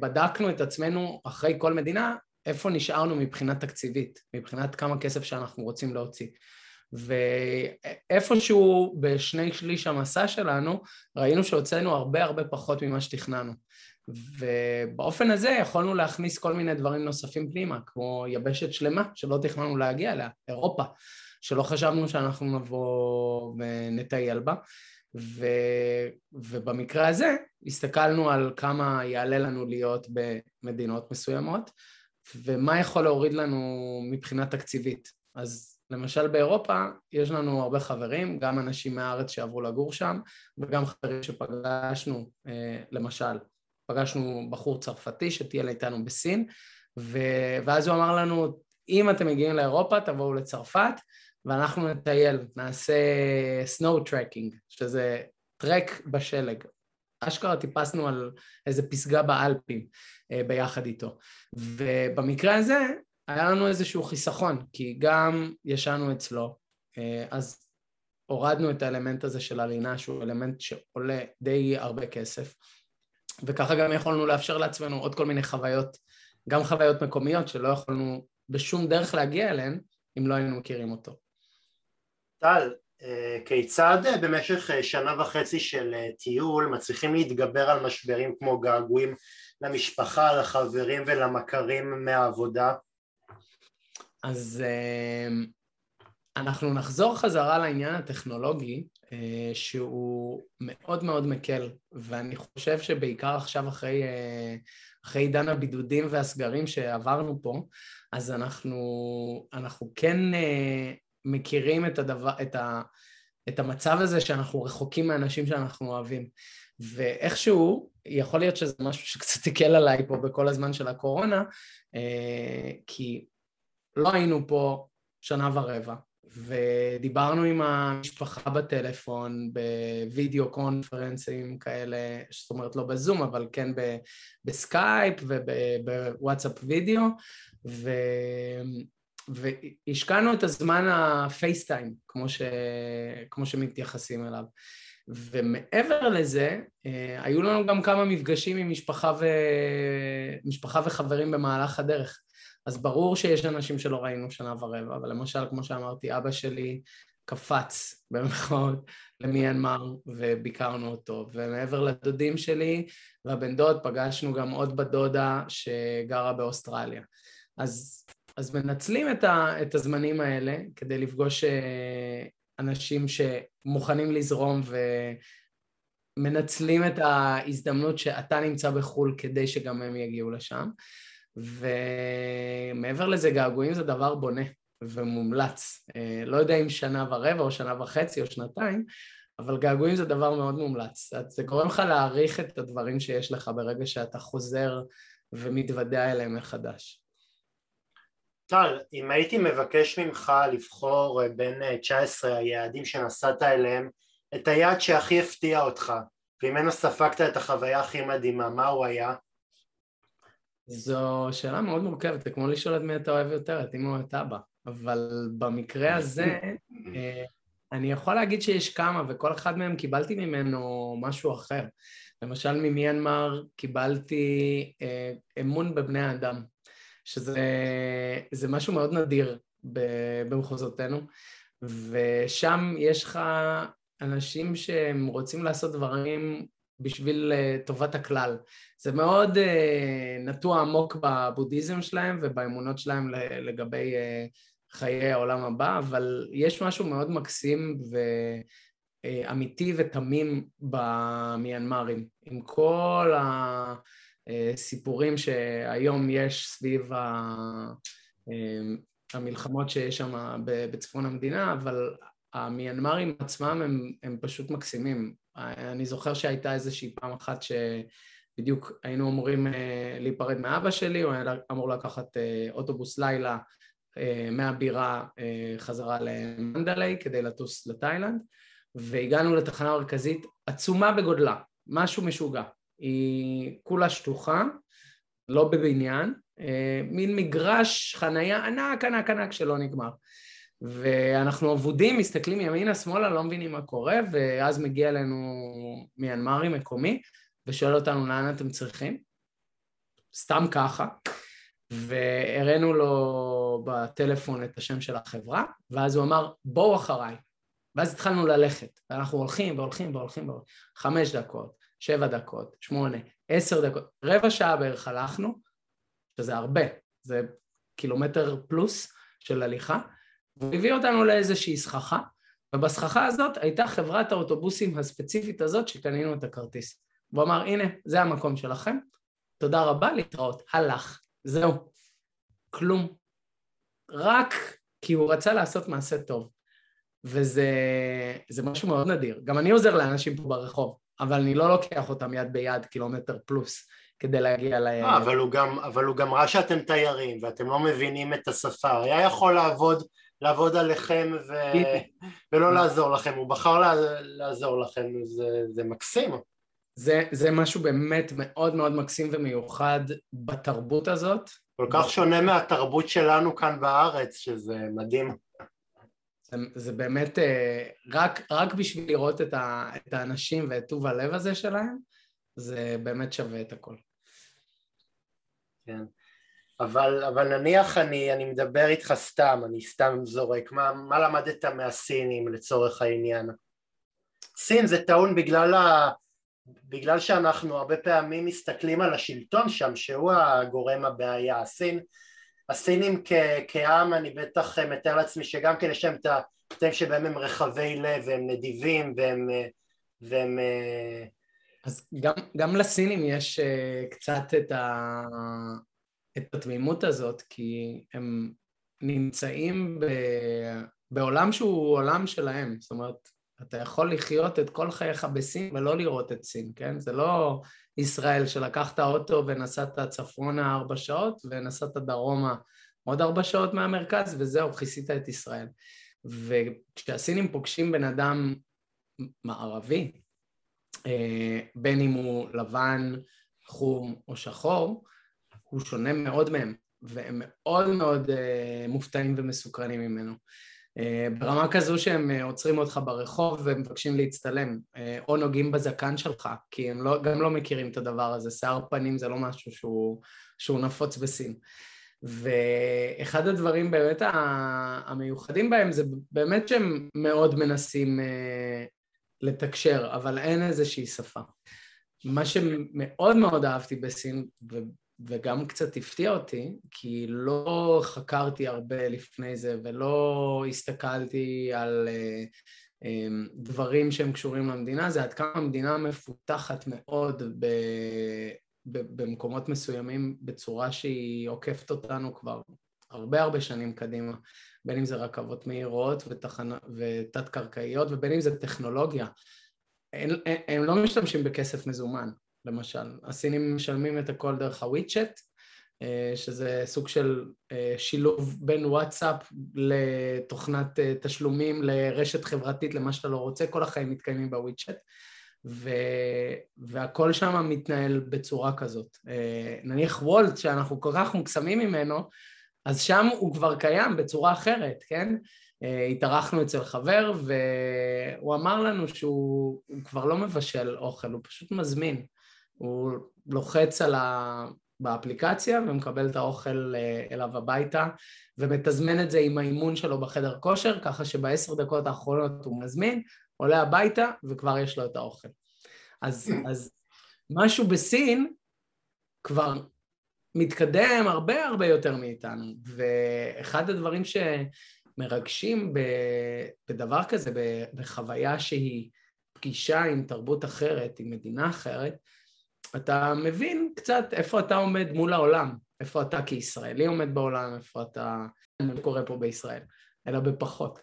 Speaker 2: בדקנו את עצמנו אחרי כל מדינה, איפה נשארנו מבחינה תקציבית, מבחינת כמה כסף שאנחנו רוצים להוציא. ואיפשהו בשני שליש המסע שלנו ראינו שהוצאנו הרבה הרבה פחות ממה שתכננו. ובאופן הזה יכולנו להכניס כל מיני דברים נוספים פנימה, כמו יבשת שלמה שלא תכננו להגיע אליה, אירופה, שלא חשבנו שאנחנו נבוא ונטייל בה. ו... ובמקרה הזה הסתכלנו על כמה יעלה לנו להיות במדינות מסוימות ומה יכול להוריד לנו מבחינה תקציבית. אז למשל באירופה יש לנו הרבה חברים, גם אנשים מהארץ שעברו לגור שם וגם חברים שפגשנו, אה, למשל, פגשנו בחור צרפתי שטייל איתנו בסין ו... ואז הוא אמר לנו, אם אתם מגיעים לאירופה תבואו לצרפת ואנחנו נטייל, נעשה snow tracking, שזה טרק בשלג. אשכרה טיפסנו על איזה פסגה באלפים אה, ביחד איתו. ובמקרה הזה היה לנו איזשהו חיסכון, כי גם ישנו אצלו, אה, אז הורדנו את האלמנט הזה של הלינה, שהוא אלמנט שעולה די הרבה כסף, וככה גם יכולנו לאפשר לעצמנו עוד כל מיני חוויות, גם חוויות מקומיות שלא יכולנו בשום דרך להגיע אליהן אם לא היינו מכירים אותו.
Speaker 1: טל, אה, כיצד במשך שנה וחצי של טיול מצליחים להתגבר על משברים כמו געגועים למשפחה, לחברים ולמכרים מהעבודה?
Speaker 2: אז אנחנו נחזור חזרה לעניין הטכנולוגי, אה, שהוא מאוד מאוד מקל, ואני חושב שבעיקר עכשיו אחרי, אה, אחרי עידן הבידודים והסגרים שעברנו פה, אז אנחנו, אנחנו כן אה, מכירים את, הדבר, את, ה, את המצב הזה שאנחנו רחוקים מאנשים שאנחנו אוהבים. ואיכשהו, יכול להיות שזה משהו שקצת הקל עליי פה בכל הזמן של הקורונה, כי לא היינו פה שנה ורבע, ודיברנו עם המשפחה בטלפון, בווידאו conference ים כאלה, זאת אומרת לא בזום, אבל כן בסקייפ ובוואטסאפ וידאו, ו... והשקענו את הזמן ה face time, כמו, ש... כמו שמתייחסים אליו. ומעבר לזה, אה, היו לנו גם כמה מפגשים עם משפחה, ו... משפחה וחברים במהלך הדרך. אז ברור שיש אנשים שלא ראינו שנה ורבע, אבל למשל, כמו שאמרתי, אבא שלי קפץ במחאות למיינמר וביקרנו אותו, ומעבר לדודים שלי והבן דוד פגשנו גם עוד בת דודה שגרה באוסטרליה. אז, אז מנצלים את, ה, את הזמנים האלה כדי לפגוש אה, אנשים שמוכנים לזרום ומנצלים את ההזדמנות שאתה נמצא בחו"ל כדי שגם הם יגיעו לשם. ומעבר לזה, געגועים זה דבר בונה ומומלץ. אה, לא יודע אם שנה ורבע או שנה וחצי או שנתיים, אבל געגועים זה דבר מאוד מומלץ. זה גורם לך להעריך את הדברים שיש לך ברגע שאתה חוזר ומתוודע אליהם מחדש.
Speaker 1: טל, אם הייתי מבקש ממך לבחור אה, בין 19 אה, היעדים שנסעת אליהם, את היעד שהכי הפתיע אותך, וממנו ספגת את החוויה הכי מדהימה, מה הוא היה?
Speaker 2: זו שאלה מאוד מורכבת, זה כמו לשאול את מי אתה אוהב יותר, את אמא או את אבא. אבל במקרה הזה, אה, אני יכול להגיד שיש כמה, וכל אחד מהם קיבלתי ממנו משהו אחר. למשל ממיינמר קיבלתי אה, אמון בבני האדם, שזה משהו מאוד נדיר במחוזותינו, ושם יש לך אנשים שהם רוצים לעשות דברים בשביל אה, טובת הכלל. זה מאוד uh, נטוע עמוק בבודהיזם שלהם ובאמונות שלהם לגבי uh, חיי העולם הבא, אבל יש משהו מאוד מקסים ואמיתי ותמים במיינמרים, עם כל הסיפורים שהיום יש סביב המלחמות שיש שם בצפון המדינה, אבל המיינמרים עצמם הם, הם פשוט מקסימים. אני זוכר שהייתה איזושהי פעם אחת שבדיוק היינו אמורים אה, להיפרד מאבא שלי, הוא היה אמור לקחת אה, אוטובוס לילה אה, מהבירה חזרה למנדלי כדי לטוס לתאילנד, והגענו לתחנה מרכזית עצומה בגודלה, משהו משוגע. היא כולה שטוחה, לא בבניין, מין מגרש חנייה ענק ענק ענק שלא נגמר. ואנחנו אבודים, מסתכלים ימינה, שמאלה, לא מבינים מה קורה, ואז מגיע אלינו מיינמרי מקומי, ושואל אותנו לאן אתם צריכים, סתם ככה, והראינו לו בטלפון את השם של החברה, ואז הוא אמר, בואו אחריי. ואז התחלנו ללכת, ואנחנו הולכים והולכים והולכים, והולכים. חמש דקות, שבע דקות, שמונה, עשר דקות, רבע שעה בערך הלכנו, שזה הרבה, זה קילומטר פלוס של הליכה, והוא הביא אותנו לאיזושהי סככה, ובסככה הזאת הייתה חברת האוטובוסים הספציפית הזאת שקנינו את הכרטיס. והוא אמר, הנה, זה המקום שלכם, תודה רבה, להתראות. הלך, זהו. כלום. רק כי הוא רצה לעשות מעשה טוב. וזה משהו מאוד נדיר. גם אני עוזר לאנשים פה ברחוב, אבל אני לא לוקח אותם יד ביד קילומטר פלוס כדי להגיע ל...
Speaker 1: אה, אבל הוא גם, אבל הוא גם ראה שאתם תיירים ואתם לא מבינים את השפה. היה יכול לעבוד לעבוד עליכם ו... ולא לעזור לכם, הוא בחר לעזור לכם, זה, זה מקסים.
Speaker 2: זה, זה משהו באמת מאוד מאוד מקסים ומיוחד בתרבות הזאת.
Speaker 1: כל כך שונה מהתרבות שלנו כאן בארץ, שזה מדהים.
Speaker 2: זה, זה באמת, אה, רק, רק בשביל לראות את, ה, את האנשים ואת טוב הלב הזה שלהם, זה באמת שווה את הכל.
Speaker 1: כן. אבל, אבל נניח אני, אני מדבר איתך סתם, אני סתם זורק, מה, מה למדת מהסינים לצורך העניין? סין זה טעון בגלל, ה, בגלל שאנחנו הרבה פעמים מסתכלים על השלטון שם, שהוא הגורם הבעיה. הסין, הסינים כ, כעם, אני בטח מתאר לעצמי שגם כן יש להם את הקטעים שבהם הם רחבי לב והם נדיבים והם... והם
Speaker 2: אז גם, גם לסינים יש קצת את ה... את התמימות הזאת, כי הם נמצאים ב... בעולם שהוא עולם שלהם, זאת אומרת, אתה יכול לחיות את כל חייך בסין ולא לראות את סין, כן? זה לא ישראל שלקחת אוטו ונסעת צפונה ארבע שעות ונסעת דרומה עוד ארבע שעות מהמרכז וזהו, כיסית את ישראל. וכשהסינים פוגשים בן אדם מערבי, אה, בין אם הוא לבן, חום או שחור, הוא שונה מאוד מהם, והם מאוד מאוד uh, מופתעים ומסוקרנים ממנו. Uh, ברמה כזו שהם uh, עוצרים אותך ברחוב ומבקשים להצטלם, uh, או נוגעים בזקן שלך, כי הם לא, גם לא מכירים את הדבר הזה, שיער פנים זה לא משהו שהוא, שהוא נפוץ בסין. ואחד הדברים באמת המיוחדים בהם זה באמת שהם מאוד מנסים אה, לתקשר, אבל אין איזושהי שפה. מה שמאוד מאוד אהבתי בסין, וגם קצת הפתיע אותי, כי לא חקרתי הרבה לפני זה ולא הסתכלתי על אה, אמ, דברים שהם קשורים למדינה, זה עד כמה המדינה מפותחת מאוד ב... במקומות מסוימים בצורה שהיא עוקפת אותנו כבר הרבה הרבה שנים קדימה, בין אם זה רכבות מהירות ותת-קרקעיות ובין אם זה טכנולוגיה. הם, הם לא משתמשים בכסף מזומן, למשל. הסינים משלמים את הכל דרך הוויצ'ט, אה, שזה סוג של אה, שילוב בין וואטסאפ לתוכנת אה, תשלומים, לרשת חברתית, למה שאתה לא רוצה, כל החיים מתקיימים בוויצ'ט. ו... והכל שם מתנהל בצורה כזאת. נניח וולט, שאנחנו כל כך מוקסמים ממנו, אז שם הוא כבר קיים בצורה אחרת, כן? התארחנו אצל חבר והוא אמר לנו שהוא כבר לא מבשל אוכל, הוא פשוט מזמין. הוא לוחץ על ה... באפליקציה ומקבל את האוכל אה, אליו הביתה ומתזמן את זה עם האימון שלו בחדר כושר, ככה שבעשר דקות האחרונות הוא מזמין, עולה הביתה וכבר יש לו את האוכל. אז, אז משהו בסין כבר מתקדם הרבה הרבה יותר מאיתנו, ואחד הדברים שמרגשים בדבר כזה, בחוויה שהיא פגישה עם תרבות אחרת, עם מדינה אחרת, אתה מבין קצת איפה אתה עומד מול העולם, איפה אתה כישראלי עומד בעולם, איפה אתה... מה קורה פה בישראל, אלא בפחות.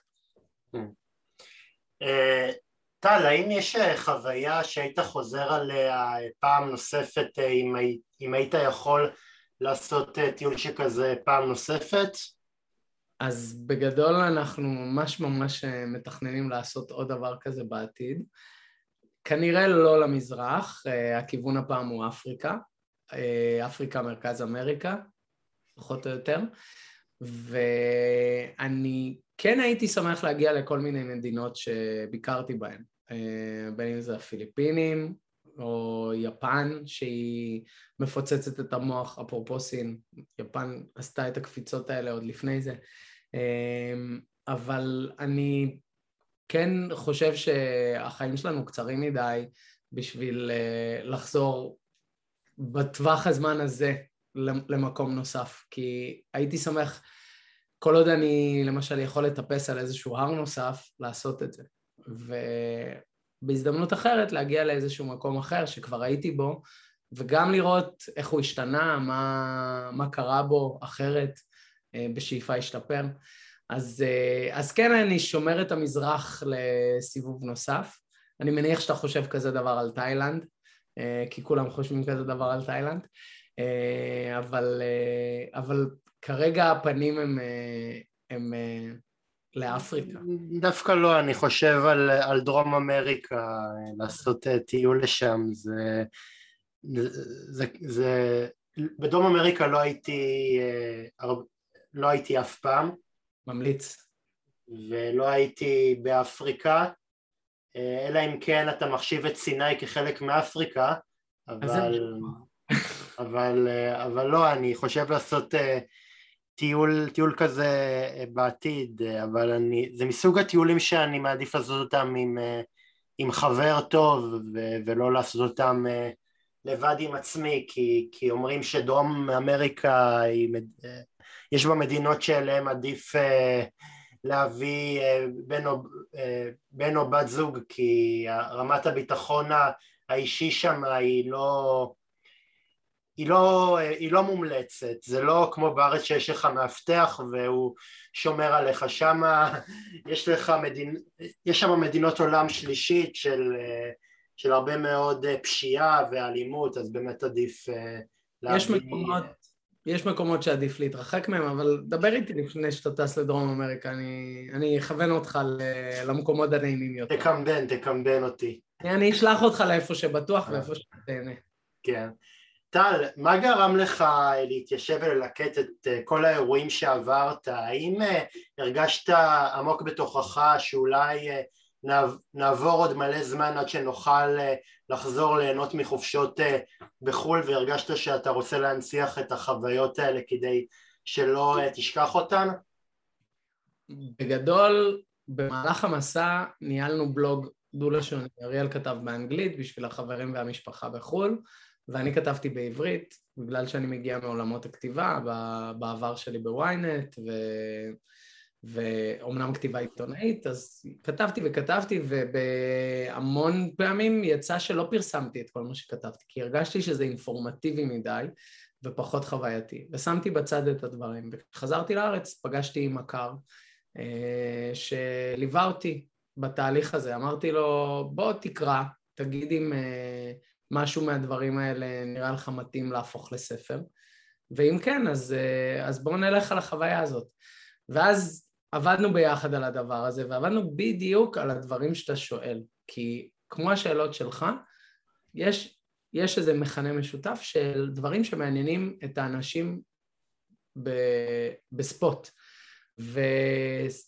Speaker 1: אה, טל, האם יש אה, חוויה שהיית חוזר עליה אה, פעם נוספת אם היית יכול לעשות טיול שכזה פעם נוספת?
Speaker 2: אז בגדול אנחנו ממש ממש מתכננים לעשות עוד דבר כזה בעתיד. כנראה לא למזרח, אה, הכיוון הפעם הוא אפריקה, אה, אפריקה, מרכז אמריקה, פחות או יותר, ואני כן הייתי שמח להגיע לכל מיני מדינות שביקרתי בהן, אה, בין אם זה הפיליפינים או יפן, שהיא מפוצצת את המוח, אפרופו סין, יפן עשתה את הקפיצות האלה עוד לפני זה, אבל אני כן חושב שהחיים שלנו קצרים מדי בשביל אה, לחזור בטווח הזמן הזה למקום נוסף, כי הייתי שמח, כל עוד אני למשל יכול לטפס על איזשהו הר נוסף, לעשות את זה. ובהזדמנות אחרת להגיע לאיזשהו מקום אחר שכבר הייתי בו, וגם לראות איך הוא השתנה, מה, מה קרה בו אחרת, אה, בשאיפה השתפר. אז, אה, אז כן, אני שומר את המזרח לסיבוב נוסף. אני מניח שאתה חושב כזה דבר על תאילנד, אה, כי כולם חושבים כזה דבר על תאילנד, אה, אבל, אבל כרגע הפנים הם, הם לאפריקה.
Speaker 1: דווקא לא, אני חושב על, על דרום אמריקה, לעשות טיול לשם, זה, זה, זה, בדרום אמריקה לא הייתי, לא הייתי אף פעם,
Speaker 2: ממליץ.
Speaker 1: ולא הייתי באפריקה, אה, אלא אם כן אתה מחשיב את סיני כחלק מאפריקה, אבל, אבל, אה, אבל לא, אני חושב לעשות אה, טיול, טיול כזה בעתיד, אבל אני, זה מסוג הטיולים שאני מעדיף לעשות אותם עם, עם חבר טוב ו, ולא לעשות אותם לבד עם עצמי, כי, כי אומרים שדרום אמריקה היא יש בה מדינות שאליהן עדיף אה, להביא אה, בן או, אה, בן או בת זוג כי רמת הביטחון האישי שם היא לא, היא לא, היא לא מומלצת, זה לא כמו בארץ שיש לך מאבטח והוא שומר עליך, שם יש לך מדינ... יש שם מדינות עולם שלישית של, של הרבה מאוד פשיעה ואלימות, אז באמת עדיף
Speaker 2: להביא... יש מקומות, יש מקומות שעדיף להתרחק מהם, אבל דבר איתי לפני שאתה טס לדרום אמריקה, אני, אני אכוון אותך למקומות הנעימים יותר.
Speaker 1: תקמבן, תקמבן אותי.
Speaker 2: אני אשלח אותך לאיפה שבטוח ואיפה שאתה תהנה.
Speaker 1: כן. טל, מה גרם לך להתיישב וללקט את אה, כל האירועים שעברת? האם אה, הרגשת עמוק בתוכך שאולי אה, נעבור עוד מלא זמן עד שנוכל אה, לחזור ליהנות מחופשות אה, בחו"ל והרגשת שאתה רוצה להנציח את החוויות האלה כדי שלא תשכח אותן?
Speaker 2: בגדול, במהלך המסע ניהלנו בלוג דו-לשוני. אריאל כתב באנגלית בשביל החברים והמשפחה בחו"ל, ואני כתבתי בעברית, בגלל שאני מגיע מעולמות הכתיבה, בעבר שלי בוויינט, ו... ואומנם כתיבה עיתונאית, אז כתבתי וכתבתי, ובהמון פעמים יצא שלא פרסמתי את כל מה שכתבתי, כי הרגשתי שזה אינפורמטיבי מדי ופחות חווייתי, ושמתי בצד את הדברים. וכשחזרתי לארץ פגשתי עם מכר אה, שליווה אותי בתהליך הזה, אמרתי לו, בוא תקרא, תגיד אם אה, משהו מהדברים האלה נראה לך מתאים להפוך לספר, ואם כן, אז, אה, אז בואו נלך על החוויה הזאת. ואז עבדנו ביחד על הדבר הזה, ועבדנו בדיוק על הדברים שאתה שואל, כי כמו השאלות שלך, יש, יש איזה מכנה משותף של דברים שמעניינים את האנשים ב, בספוט, ו,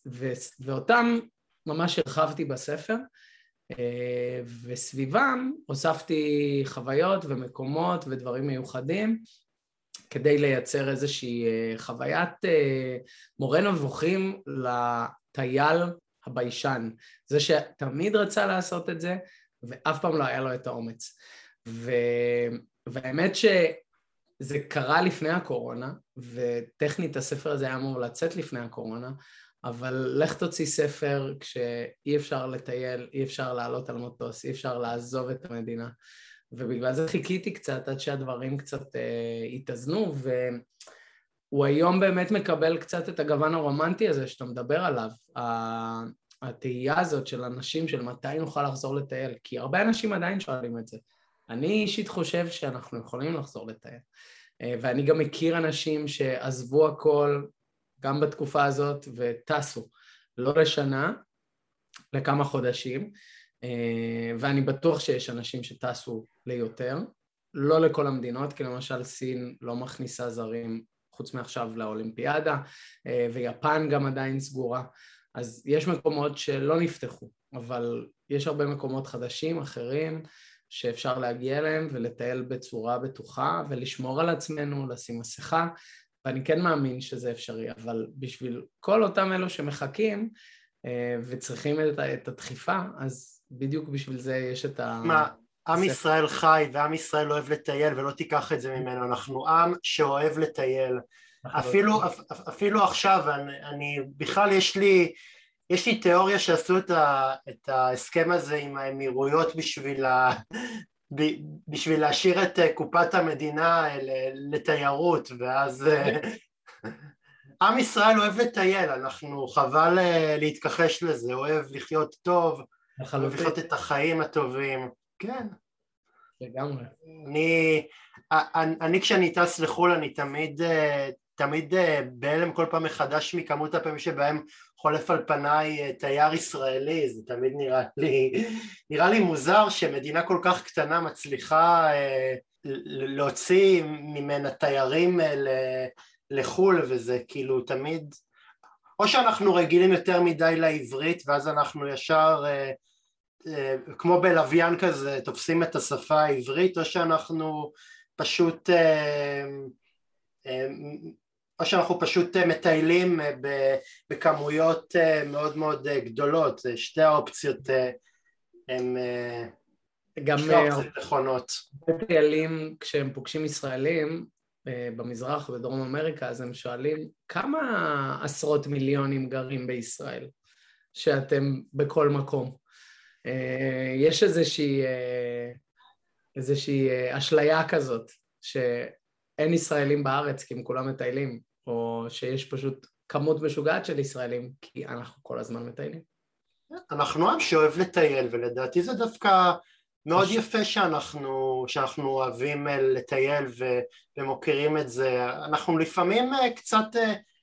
Speaker 2: ו, ואותם ממש הרחבתי בספר, אה, וסביבם הוספתי חוויות ומקומות ודברים מיוחדים כדי לייצר איזושהי אה, חוויית אה, מורה נבוכים לטייל הביישן, זה שתמיד רצה לעשות את זה ואף פעם לא היה לו את האומץ. ו... והאמת שזה קרה לפני הקורונה, וטכנית הספר הזה היה אמור לצאת לפני הקורונה, אבל לך תוציא ספר כשאי אפשר לטייל, אי אפשר לעלות על מטוס, אי אפשר לעזוב את המדינה. ובגלל זה חיכיתי קצת עד שהדברים קצת אה, התאזנו, והוא היום באמת מקבל קצת את הגוון הרומנטי הזה שאתה מדבר עליו. התהייה הזאת של אנשים של מתי נוכל לחזור לטייל, כי הרבה אנשים עדיין שואלים את זה. אני אישית חושב שאנחנו יכולים לחזור לטייל. אה, ואני גם מכיר אנשים שעזבו הכל גם בתקופה הזאת וטסו, לא לשנה, לכמה חודשים, ואני בטוח שיש אנשים שטסו ליותר, לא לכל המדינות, כי למשל סין לא מכניסה זרים חוץ מעכשיו לאולימפיאדה, אה, ויפן גם עדיין סגורה, אז יש מקומות שלא נפתחו, אבל יש הרבה מקומות חדשים, אחרים, שאפשר להגיע אליהם ולטייל בצורה בטוחה ולשמור על עצמנו, לשים מסכה, ואני כן מאמין שזה אפשרי, אבל בשביל כל אותם אלו שמחכים אה, וצריכים את הדחיפה, אז בדיוק בשביל זה יש את ה...
Speaker 1: מה, עם ישראל חי ועם ישראל אוהב לטייל ולא תיקח את זה ממנו, אנחנו עם שאוהב לטייל. אפילו, אפילו עכשיו, אני, אני בכלל יש לי, יש לי תיאוריה שעשו את, ה, את ההסכם הזה עם האמירויות בשביל, ה, ב, בשביל להשאיר את קופת המדינה לתיירות ואז עם ישראל אוהב לטייל, אנחנו חבל אה, להתכחש לזה, אוהב לחיות טוב לחלוטין. לחיות את החיים הטובים, כן.
Speaker 2: לגמרי.
Speaker 1: אני, אני, אני כשאני טס לחו"ל אני תמיד, אה, תמיד אה, בהלם כל פעם מחדש מכמות הפעמים שבהם חולף על פניי אה, תייר ישראלי, זה תמיד נראה לי, נראה לי מוזר שמדינה כל כך קטנה מצליחה להוציא ממנה תיירים לחו"ל וזה כאילו תמיד או שאנחנו רגילים יותר מדי לעברית ואז אנחנו ישר אה, כמו בלוויין כזה תופסים את השפה העברית או שאנחנו פשוט אה, אה, או שאנחנו פשוט מטיילים בכמויות מאוד מאוד גדולות, שתי האופציות הן
Speaker 2: גם שתי האופציות נכונות. מטיילים כשהם פוגשים ישראלים במזרח ובדרום אמריקה אז הם שואלים כמה עשרות מיליונים גרים בישראל שאתם בכל מקום אה, יש איזושהי, אה, איזושהי אה, אשליה כזאת, שאין ישראלים בארץ כי הם כולם מטיילים, או שיש פשוט כמות משוגעת של ישראלים, כי אנחנו כל הזמן מטיילים.
Speaker 1: אנחנו עם שאוהב לטייל, ולדעתי זה דווקא מאוד יפה שאנחנו, שאנחנו אוהבים לטייל ומוקירים את זה. אנחנו לפעמים קצת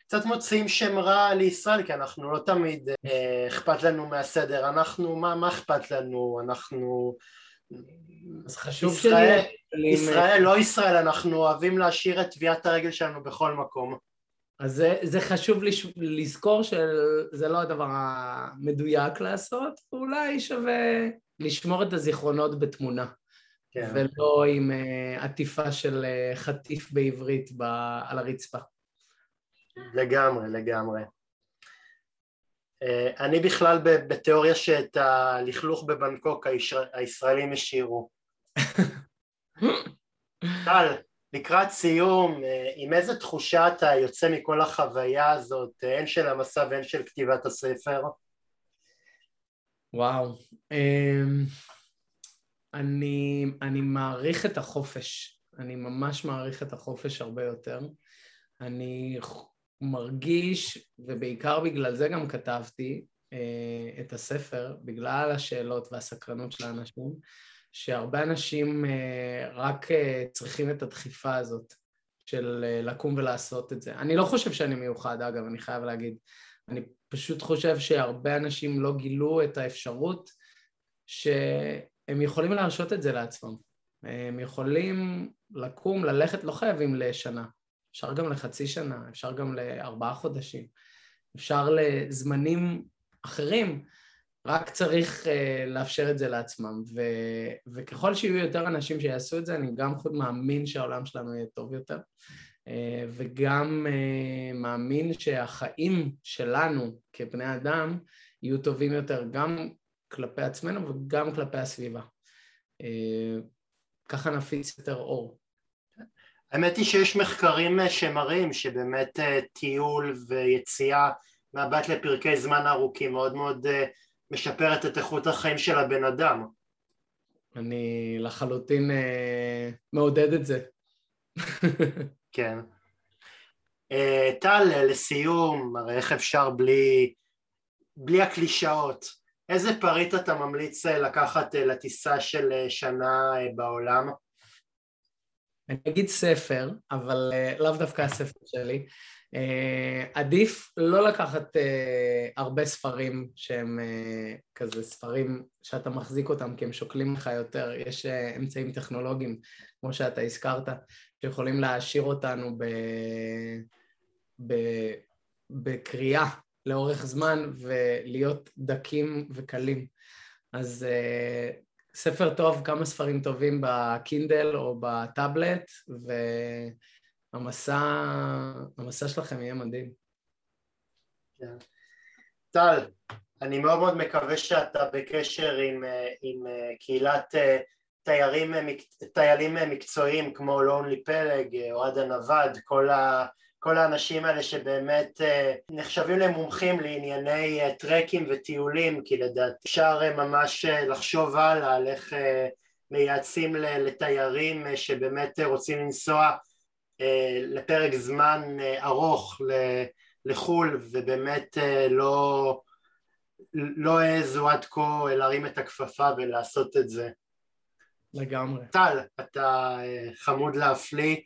Speaker 1: קצת מוציאים שם רע לישראל, כי אנחנו לא תמיד אה, אכפת לנו מהסדר, אנחנו, מה, מה אכפת לנו, אנחנו...
Speaker 2: אז חשוב
Speaker 1: ישראל, שלי... ישראל, לא ישראל, אנחנו אוהבים להשאיר את טביעת הרגל שלנו בכל מקום.
Speaker 2: אז זה, זה חשוב לש, לזכור שזה לא הדבר המדויק לעשות, ואולי שווה לשמור את הזיכרונות בתמונה. כן. ולא עם uh, עטיפה של uh, חטיף בעברית ב, על הרצפה.
Speaker 1: לגמרי, לגמרי. אה, אני בכלל בתיאוריה שאת הלכלוך בבנקוק הישראלים השאירו. טל, לקראת סיום, אה, עם איזה תחושה אתה יוצא מכל החוויה הזאת, אה, הן של המסע והן של כתיבת הספר?
Speaker 2: וואו, אמ, אני, אני מעריך את החופש, אני ממש מעריך את החופש הרבה יותר. אני מרגיש, ובעיקר בגלל זה גם כתבתי אה, את הספר, בגלל השאלות והסקרנות של האנשים, שהרבה אנשים אה, רק אה, צריכים את הדחיפה הזאת של אה, לקום ולעשות את זה. אני לא חושב שאני מיוחד, אגב, אני חייב להגיד. אני פשוט חושב שהרבה אנשים לא גילו את האפשרות שהם יכולים להרשות את זה לעצמם. הם יכולים לקום, ללכת, לא חייבים לשנה, אפשר גם לחצי שנה, אפשר גם לארבעה חודשים, אפשר לזמנים אחרים, רק צריך uh, לאפשר את זה לעצמם. ו, וככל שיהיו יותר אנשים שיעשו את זה, אני גם מאמין שהעולם שלנו יהיה טוב יותר, uh, וגם uh, מאמין שהחיים שלנו כבני אדם יהיו טובים יותר גם כלפי עצמנו וגם כלפי הסביבה. Uh, ככה נפיץ יותר אור.
Speaker 1: האמת היא שיש מחקרים שמראים שבאמת טיול ויציאה מהבית לפרקי זמן ארוכים מאוד מאוד משפרת את איכות החיים של הבן אדם.
Speaker 2: אני לחלוטין אה, מעודד את זה.
Speaker 1: כן. אה, טל, לסיום, הרי איך אפשר בלי, בלי הקלישאות, איזה פריט אתה ממליץ אה, לקחת אה, לטיסה של אה, שנה בעולם?
Speaker 2: אני אגיד ספר, אבל לאו דווקא הספר שלי. Uh, עדיף לא לקחת uh, הרבה ספרים שהם uh, כזה ספרים שאתה מחזיק אותם כי הם שוקלים לך יותר, יש uh, אמצעים טכנולוגיים כמו שאתה הזכרת שיכולים להעשיר אותנו ב... ב... בקריאה לאורך זמן ולהיות דקים וקלים. אז uh, ספר טוב, כמה ספרים טובים בקינדל או בטאבלט ו... המסע, המסע שלכם יהיה מדהים.
Speaker 1: כן. טל, אני מאוד מאוד מקווה שאתה בקשר עם, עם קהילת תיירים, טיילים מקצועיים כמו לונלי פלג, אוהד הנווד, כל, ה, כל האנשים האלה שבאמת נחשבים למומחים לענייני טרקים וטיולים, כי לדעתי אפשר ממש לחשוב הלאה על איך מייעצים לתיירים שבאמת רוצים לנסוע אה, לפרק זמן אה, ארוך לחו"ל ובאמת אה, לא, לא העזו עד כה להרים את הכפפה ולעשות את זה.
Speaker 2: לגמרי.
Speaker 1: טל, אתה חמוד להפליא.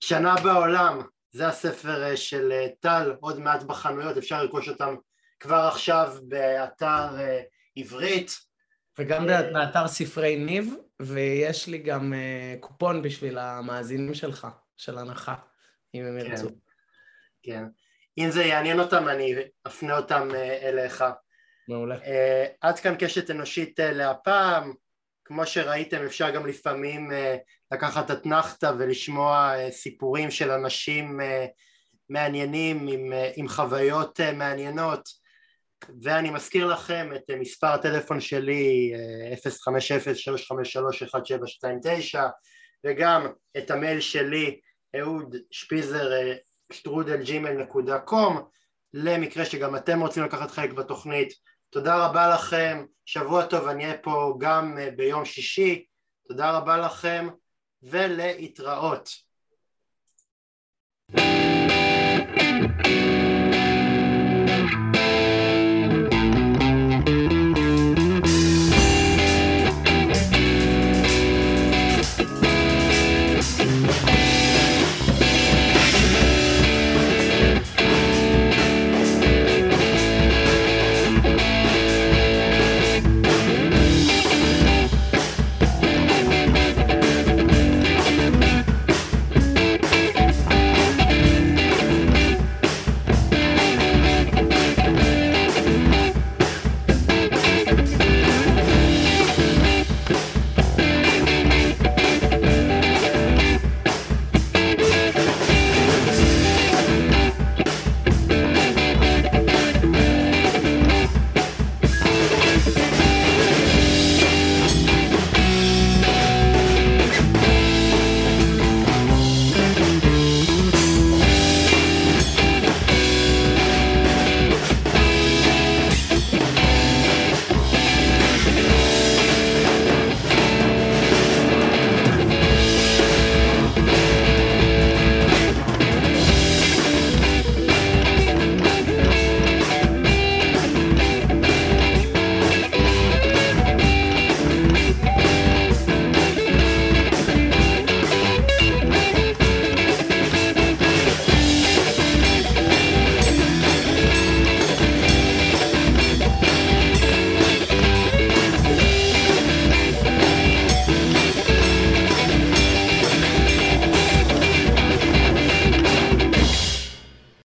Speaker 1: שנה בעולם, זה הספר של טל, עוד מעט בחנויות, אפשר לרכוש אותם כבר עכשיו באתר עברית.
Speaker 2: וגם באתר ספרי ניב, ויש לי גם קופון בשביל המאזינים שלך. של הנחה, אם הם כן, ירצו.
Speaker 1: כן. אם זה יעניין אותם, אני אפנה אותם אה, אליך.
Speaker 2: מעולה.
Speaker 1: Uh, עד כאן קשת אנושית uh, להפעם. כמו שראיתם, אפשר גם לפעמים לקחת אתנחתא ולשמוע סיפורים של אנשים מעניינים עם, עם חוויות מעניינות. ואני מזכיר לכם את מספר הטלפון שלי, uh, 050-353-1729, וגם את המייל שלי אהוד שפיזר שטרודל ג'ימל נקודה קום למקרה שגם אתם רוצים לקחת חלק בתוכנית תודה רבה לכם, שבוע טוב, אני אהיה פה גם אה, ביום שישי, תודה רבה לכם ולהתראות. thank you